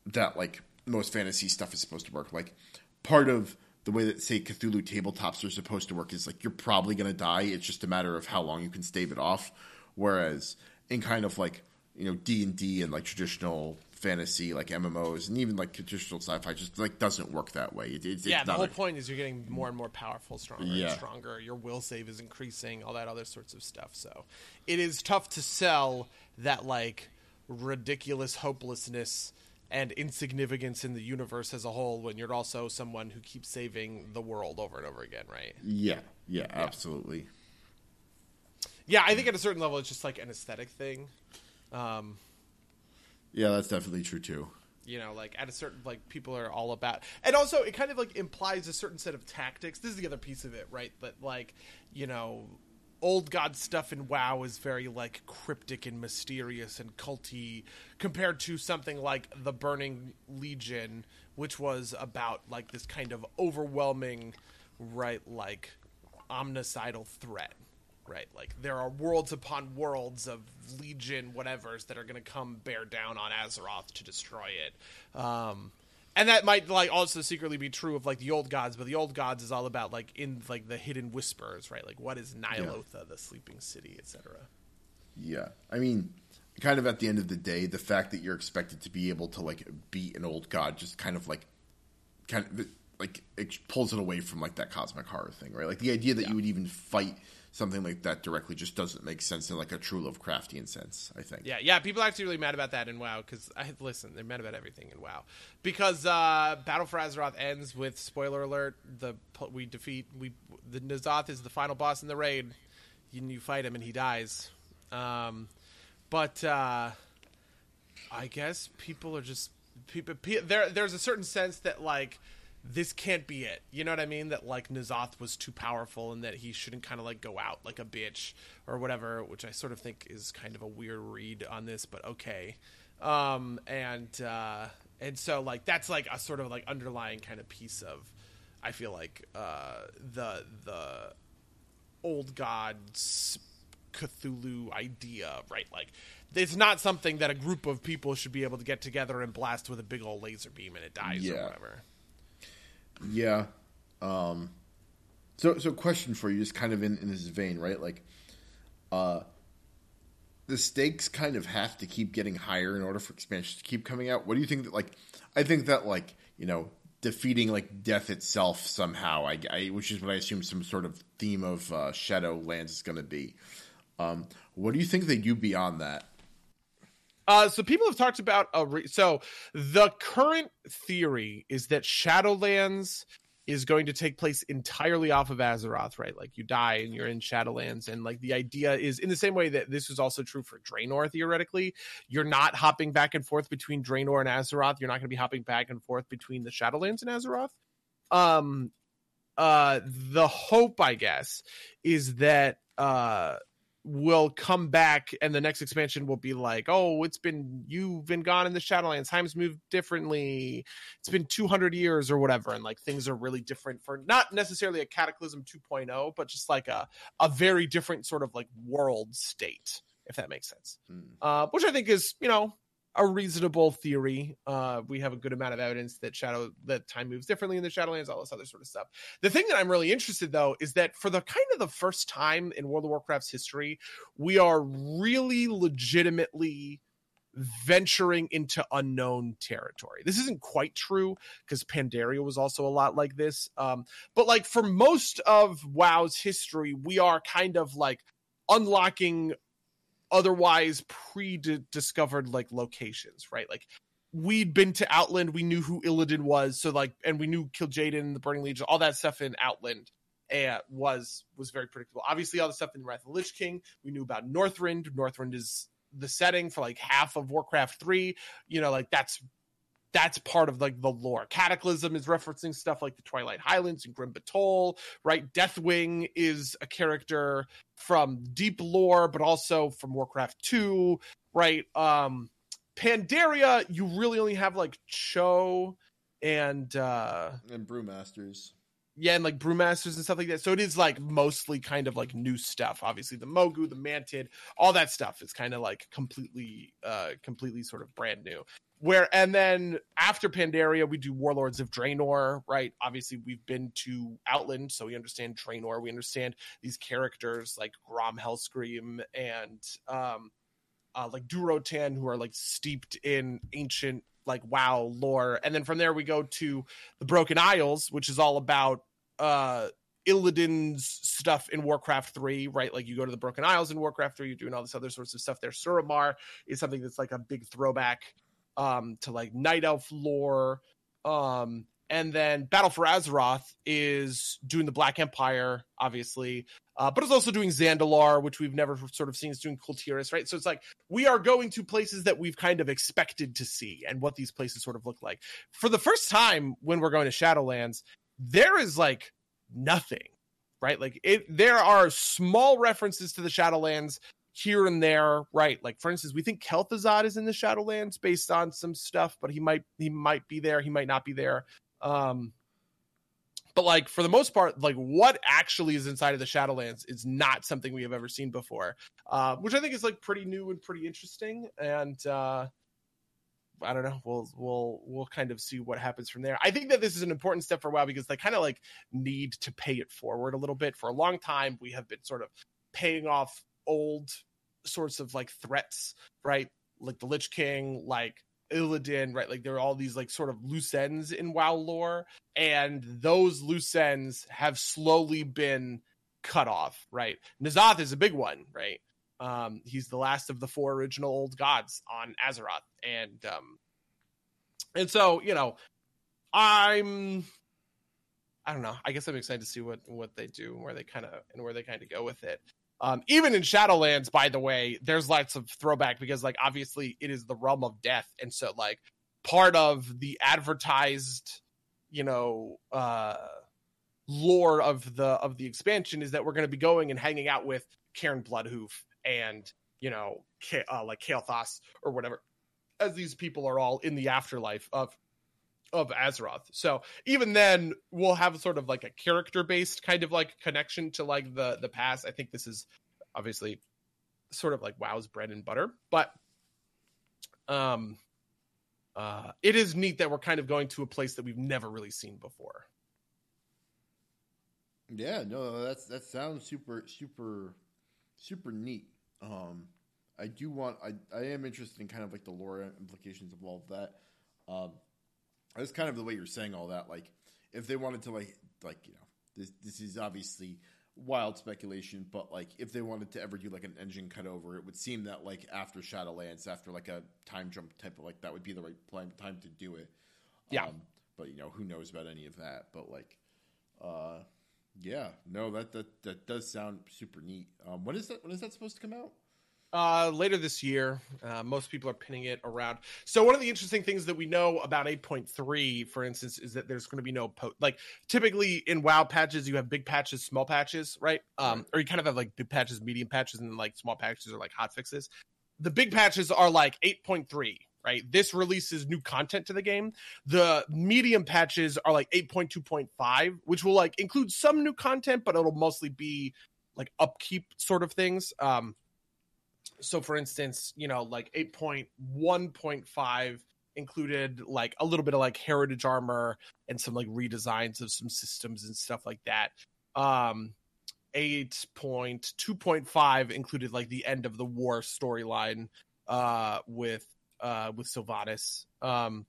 that like most fantasy stuff is supposed to work. Like part of the way that say Cthulhu tabletops are supposed to work is like you're probably gonna die. It's just a matter of how long you can stave it off. Whereas in kind of like you know D and D and like traditional fantasy like MMOs and even like traditional sci-fi just like doesn't work that way. It, it, yeah, the whole a, point is you're getting more and more powerful, stronger yeah. and stronger. Your will save is increasing, all that other sorts of stuff. So it is tough to sell that like ridiculous hopelessness and insignificance in the universe as a whole when you're also someone who keeps saving the world over and over again, right? Yeah, yeah, yeah. absolutely. Yeah, I think at a certain level, it's just like an aesthetic thing. Um, yeah, that's definitely true too. You know, like at a certain like people are all about, and also it kind of like implies a certain set of tactics. This is the other piece of it, right? That like you know, old god stuff in WoW is very like cryptic and mysterious and culty compared to something like the Burning Legion, which was about like this kind of overwhelming, right, like omnicidal threat right? Like there are worlds upon worlds of legion whatevers that are going to come bear down on Azeroth to destroy it. Um, and that might like also secretly be true of like the old gods, but the old gods is all about like in like the hidden whispers, right? Like what is Ny'alotha, yeah. the sleeping city, etc. Yeah, I mean, kind of at the end of the day, the fact that you're expected to be able to like beat an old god just kind of like kind of like it pulls it away from like that cosmic horror thing, right? Like the idea that yeah. you would even fight something like that directly just doesn't make sense in like a true Lovecraftian sense. I think. Yeah, yeah. People are actually really mad about that in WoW because I listen. They're mad about everything in WoW because uh, Battle for Azeroth ends with spoiler alert: the we defeat we the N'Zoth is the final boss in the raid. You, you fight him and he dies. Um, but uh, I guess people are just people. There, there's a certain sense that like this can't be it. You know what I mean? That like N'Zoth was too powerful and that he shouldn't kind of like go out like a bitch or whatever, which I sort of think is kind of a weird read on this, but okay. Um, and uh, and so like that's like a sort of like underlying kind of piece of I feel like uh, the the old gods Cthulhu idea, right? Like it's not something that a group of people should be able to get together and blast with a big old laser beam and it dies yeah. or whatever. Yeah. Um, so, so question for you, just kind of in, in this vein, right? Like, uh, the stakes kind of have to keep getting higher in order for expansions to keep coming out. What do you think that, like, I think that, like, you know, defeating, like, death itself somehow, I, I which is what I assume some sort of theme of uh, Shadowlands is going to be. Um, what do you think they do beyond that? Uh, so people have talked about a re- so the current theory is that Shadowlands is going to take place entirely off of Azeroth, right? Like you die and you're in Shadowlands, and like the idea is in the same way that this is also true for Draenor theoretically. You're not hopping back and forth between Draenor and Azeroth. You're not going to be hopping back and forth between the Shadowlands and Azeroth. Um, uh, the hope, I guess, is that uh will come back and the next expansion will be like oh it's been you've been gone in the shadowlands. Times moved differently. It's been 200 years or whatever. And like things are really different for not necessarily a cataclysm 2.0 but just like a a very different sort of like world state if that makes sense. Mm. uh, which i think is you know a reasonable theory. Uh, we have a good amount of evidence that shadow that time moves differently in the Shadowlands, all this other sort of stuff. The thing that I'm really interested though is that for the kind of the first time in World of Warcraft's history, we are really legitimately venturing into unknown territory. This isn't quite true because Pandaria was also a lot like this. Um, but like for most of WoW's history, we are kind of like unlocking otherwise pre-discovered like locations, right? Like we'd been to Outland, we knew who Illidan was, so like, and we knew Kil'jaeden, the Burning Legion, all that stuff in Outland. Uh, was was very predictable. Obviously, all the stuff in Wrath of the Lich King, we knew about Northrend. Northrend is the setting for like half of Warcraft 3. You know, like that's that's part of like the lore. Cataclysm is referencing stuff like the Twilight Highlands and Grim Batol, right? Deathwing is a character from deep lore, but also from Warcraft 2, right? Um Pandaria, you really only have like Cho and uh and Brewmasters yeah, and like brewmasters and stuff like that. So it is like mostly kind of like new stuff. Obviously, the Mogu, the Mantid, all that stuff is kind of like completely, uh, completely sort of brand new. Where and then after Pandaria, we do Warlords of Draenor, right? Obviously, we've been to Outland, so we understand Draenor. We understand these characters like Grom Hellscream and um, uh, like Durotan, who are like steeped in ancient like wow lore and then from there we go to the broken isles which is all about uh illidan's stuff in warcraft 3 right like you go to the broken isles in warcraft 3 you're doing all this other sorts of stuff there suramar is something that's like a big throwback um to like night elf lore um and then Battle for Azeroth is doing the Black Empire, obviously, uh, but it's also doing Zandalar, which we've never sort of seen. It's doing Kul Tiras, right? So it's like we are going to places that we've kind of expected to see and what these places sort of look like. For the first time, when we're going to Shadowlands, there is like nothing, right? Like it, there are small references to the Shadowlands here and there, right? Like for instance, we think Kel'Thuzad is in the Shadowlands based on some stuff, but he might he might be there, he might not be there. Um, but like for the most part, like what actually is inside of the Shadowlands is not something we have ever seen before, uh, which I think is like pretty new and pretty interesting. And uh, I don't know, we'll we'll we'll kind of see what happens from there. I think that this is an important step for WoW because they kind of like need to pay it forward a little bit. For a long time, we have been sort of paying off old sorts of like threats, right? Like the Lich King, like Illidan, right? Like there are all these like sort of loose ends in WoW lore, and those loose ends have slowly been cut off, right? N'Zoth is a big one, right? Um, he's the last of the four original old gods on Azeroth, and um, and so you know, I'm, I don't know. I guess I'm excited to see what what they do, and where they kind of and where they kind of go with it. Um, even in Shadowlands, by the way, there's lots of throwback because, like, obviously it is the realm of death, and so like part of the advertised, you know, uh, lore of the of the expansion is that we're going to be going and hanging out with Cairn Bloodhoof and you know, uh, like Kael'thas or whatever, as these people are all in the afterlife of of Azeroth. So even then, we'll have sort of like a character based kind of like connection to like the the past. I think this is obviously sort of like WoW's bread and butter, but um, uh, it is neat that we're kind of going to a place that we've never really seen before. Yeah, no, that's that sounds super super super neat. Um, I do want I I am interested in kind of like the lore implications of all of that. Um, that's kind of the way you're saying all that. Like, if they wanted to, like, like you know, this this is obviously wild speculation, but like, if they wanted to ever do like an engine cut over, it would seem that like after Shadowlands, after like a time jump type of like that would be the right time to do it. Yeah. Um, but you know, who knows about any of that? But like, uh, yeah, no, that that that does sound super neat. Um, when is that? When is that supposed to come out? Uh, later this year. Uh, most people are pinning it around. So one of the interesting things that we know about 8.3, for instance, is that there's going to be no po- like typically in WoW patches you have big patches, small patches, right? Um, or you kind of have like big patches, medium patches, and then like small patches are like hot fixes. The big patches are like 8.3, right? This releases new content to the game. The medium patches are like 8.2.5, which will like include some new content, but it'll mostly be like upkeep sort of things. Um, so for instance you know like 8.1.5 included like a little bit of like heritage armor and some like redesigns of some systems and stuff like that um 8.2.5 included like the end of the war storyline uh with uh, with Sylvanas. Um,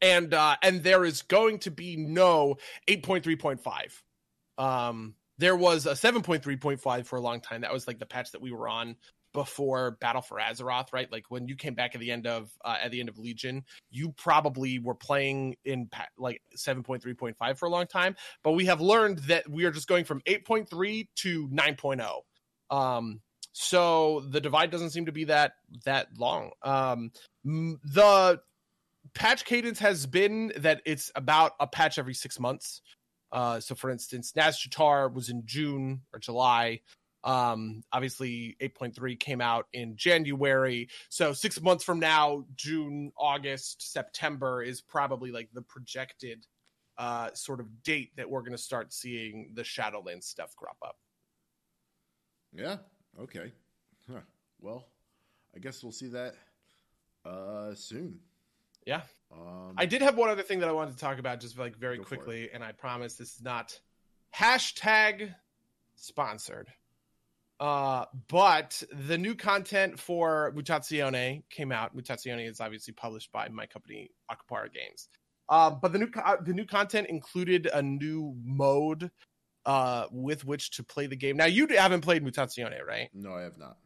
and uh, and there is going to be no 8.3.5. Um, there was a 7.3.5 for a long time. That was like the patch that we were on before Battle for Azeroth, right? Like when you came back at the end of uh, at the end of Legion, you probably were playing in like 7.3.5 for a long time, but we have learned that we are just going from 8.3 to 9.0. Um so the divide doesn't seem to be that that long. Um the patch cadence has been that it's about a patch every 6 months. Uh, so for instance, Nazjatar was in June or July. Um, obviously, 8.3 came out in January. So six months from now, June, August, September is probably like the projected uh, sort of date that we're going to start seeing the Shadowlands stuff crop up. Yeah. Okay. Huh. Well, I guess we'll see that uh, soon. Yeah. Um, I did have one other thing that I wanted to talk about just like very quickly, and I promise this is not hashtag sponsored. Uh, but the new content for Mutazione came out. Mutazione is obviously published by my company, Akupara Games. Uh, but the new co- the new content included a new mode uh, with which to play the game. Now you haven't played Mutazione, right? no, I have not.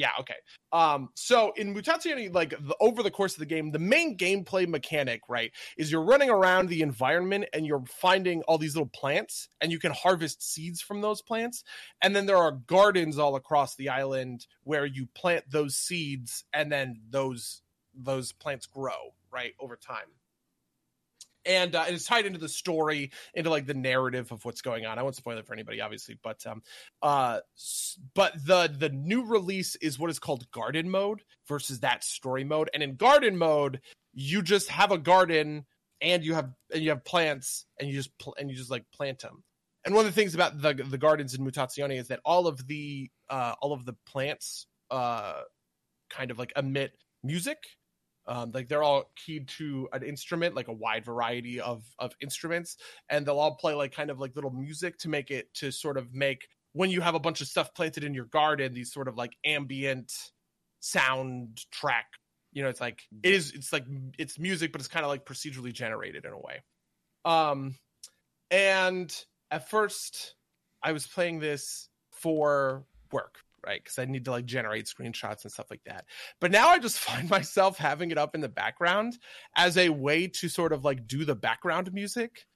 Yeah, okay. Um, so in Mutazione, like the, over the course of the game, the main gameplay mechanic, right, is you're running around the environment and you're finding all these little plants, and you can harvest seeds from those plants. And then there are gardens all across the island where you plant those seeds, and then those those plants grow right over time and uh, it's tied into the story into like the narrative of what's going on. I won't spoil it for anybody obviously but um uh but the the new release is what is called garden mode versus that story mode. And in garden mode you just have a garden and you have and you have plants and you just pl- and you just like plant them and one of the things about the the gardens in mutazione is that all of the uh all of the plants uh kind of like emit music um, like they're all keyed to an instrument, like a wide variety of of instruments, and they'll all play like kind of like little music to make it to sort of make when you have a bunch of stuff planted in your garden, these sort of like ambient sound track. You know, it's like it is. It's like it's music, but it's kind of like procedurally generated in a way. Um, and at first, I was playing this for work, right? Because I need to like generate screenshots and stuff like that. But now I just find myself having it up in the background as a way to sort of like do the background music.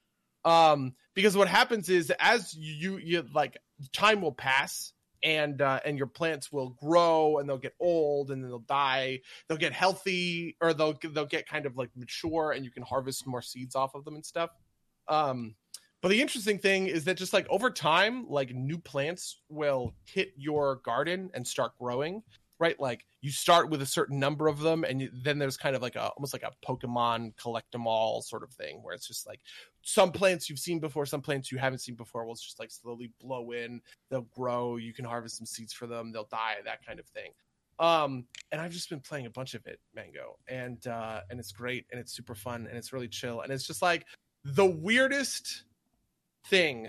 Um, because what happens is as you you like time will pass and uh, and your plants will grow and they'll get old and then they'll die. They'll get healthy or they'll they'll get kind of like mature and you can harvest more seeds off of them and stuff. Um, but the interesting thing is that just like over time, like new plants will hit your garden and start growing, right? Like you start with a certain number of them, and you, then there's kind of like a almost like a Pokemon collect them all sort of thing, where it's just like some plants you've seen before, some plants you haven't seen before will just like slowly blow in. They'll grow. You can harvest some seeds for them. They'll die. That kind of thing. Um, and I've just been playing a bunch of it, Mango, and uh, and it's great, and it's super fun, and it's really chill, and it's just like the weirdest thing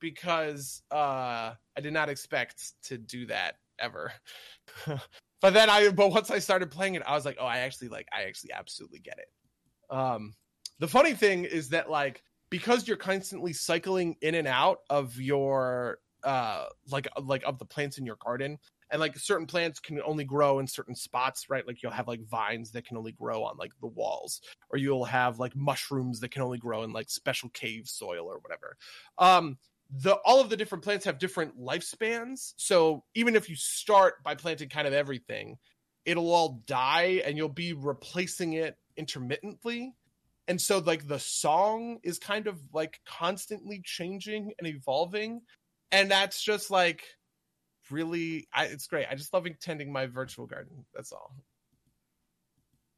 because uh I did not expect to do that ever. but then I but once I started playing it, I was like, oh, I actually like I actually absolutely get it. Um the funny thing is that like because you're constantly cycling in and out of your uh like like of the plants in your garden and like certain plants can only grow in certain spots right? Like you'll have like vines that can only grow on like the walls or you'll have like mushrooms that can only grow in like special cave soil or whatever. Um the all of the different plants have different lifespans. So even if you start by planting kind of everything it'll all die and you'll be replacing it intermittently. And so like the song is kind of like constantly changing and evolving. And that's just like really I, it's great. I just love tending my virtual garden. That's all.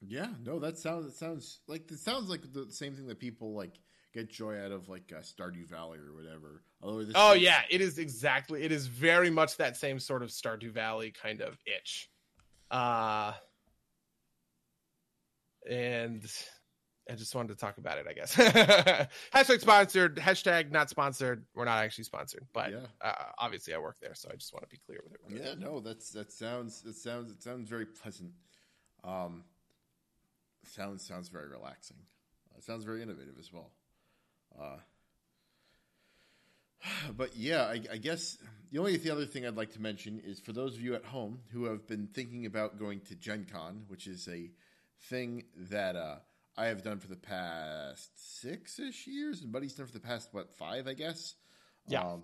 Yeah, no, that sounds it sounds like it sounds like the same thing that people like get joy out of like uh, Stardew Valley or whatever. Although this oh is- yeah it is exactly it is very much that same sort of stardew valley kind of itch. Uh and i just wanted to talk about it i guess hashtag sponsored hashtag not sponsored we're not actually sponsored but Yeah. uh, obviously i work there so i just want to be clear with it yeah, no, that's that sounds that sounds it sounds very pleasant. Um, sounds sounds very relaxing. It sounds very innovative as well. Uh, but yeah, I, I, guess the only the other thing I'd like to mention is for those of you at home who have been thinking about going to Gen Con, which is a thing that uh, I have done for the past six ish years, and Buddy's done for the past, what, five, I guess? Yeah. Um,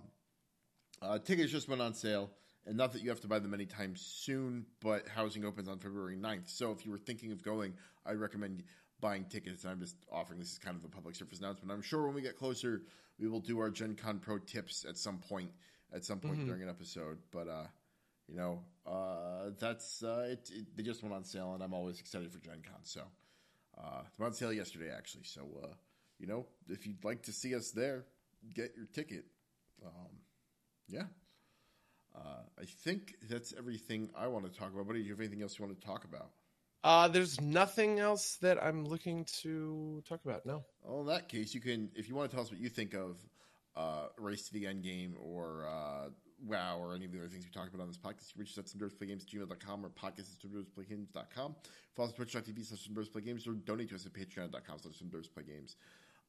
uh, tickets just went on sale, and not that you have to buy them anytime soon, but housing opens on February 9th. So if you were thinking of going, I recommend buying tickets. I'm just offering this as kind of a public service announcement. I'm sure when we get closer, we will do our Gen Con Pro tips at some point, at some point mm-hmm. during an episode. But, uh, you know, uh, that's uh, it, it, They just went on sale, and I'm always excited for Gen Con. So, uh, on sale yesterday, actually. So, uh, you know, if you'd like to see us there, get your ticket. Um, yeah. Uh, I think that's everything I want to talk about. But do you have anything else you want to talk about? Uh, there's nothing else that I'm looking to talk about. No. Well, in that case, you can, if you want to tell us what you think of uh, Race to the End Game or uh, WoW or any of the other things we talked about on this podcast, you reach us at somebirsplaygames at gmail.com or podcast at somebirsplaygames.com. Follow us on twitch.tv slash somebirsplaygames or donate to us at patreon.com slash somebirsplaygames.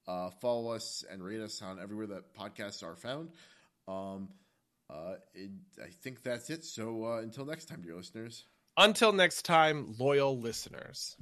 Uh, follow us and rate us on everywhere that podcasts are found. Um, uh, it, I think that's it. So uh, until next time, dear listeners. Until next time, loyal listeners.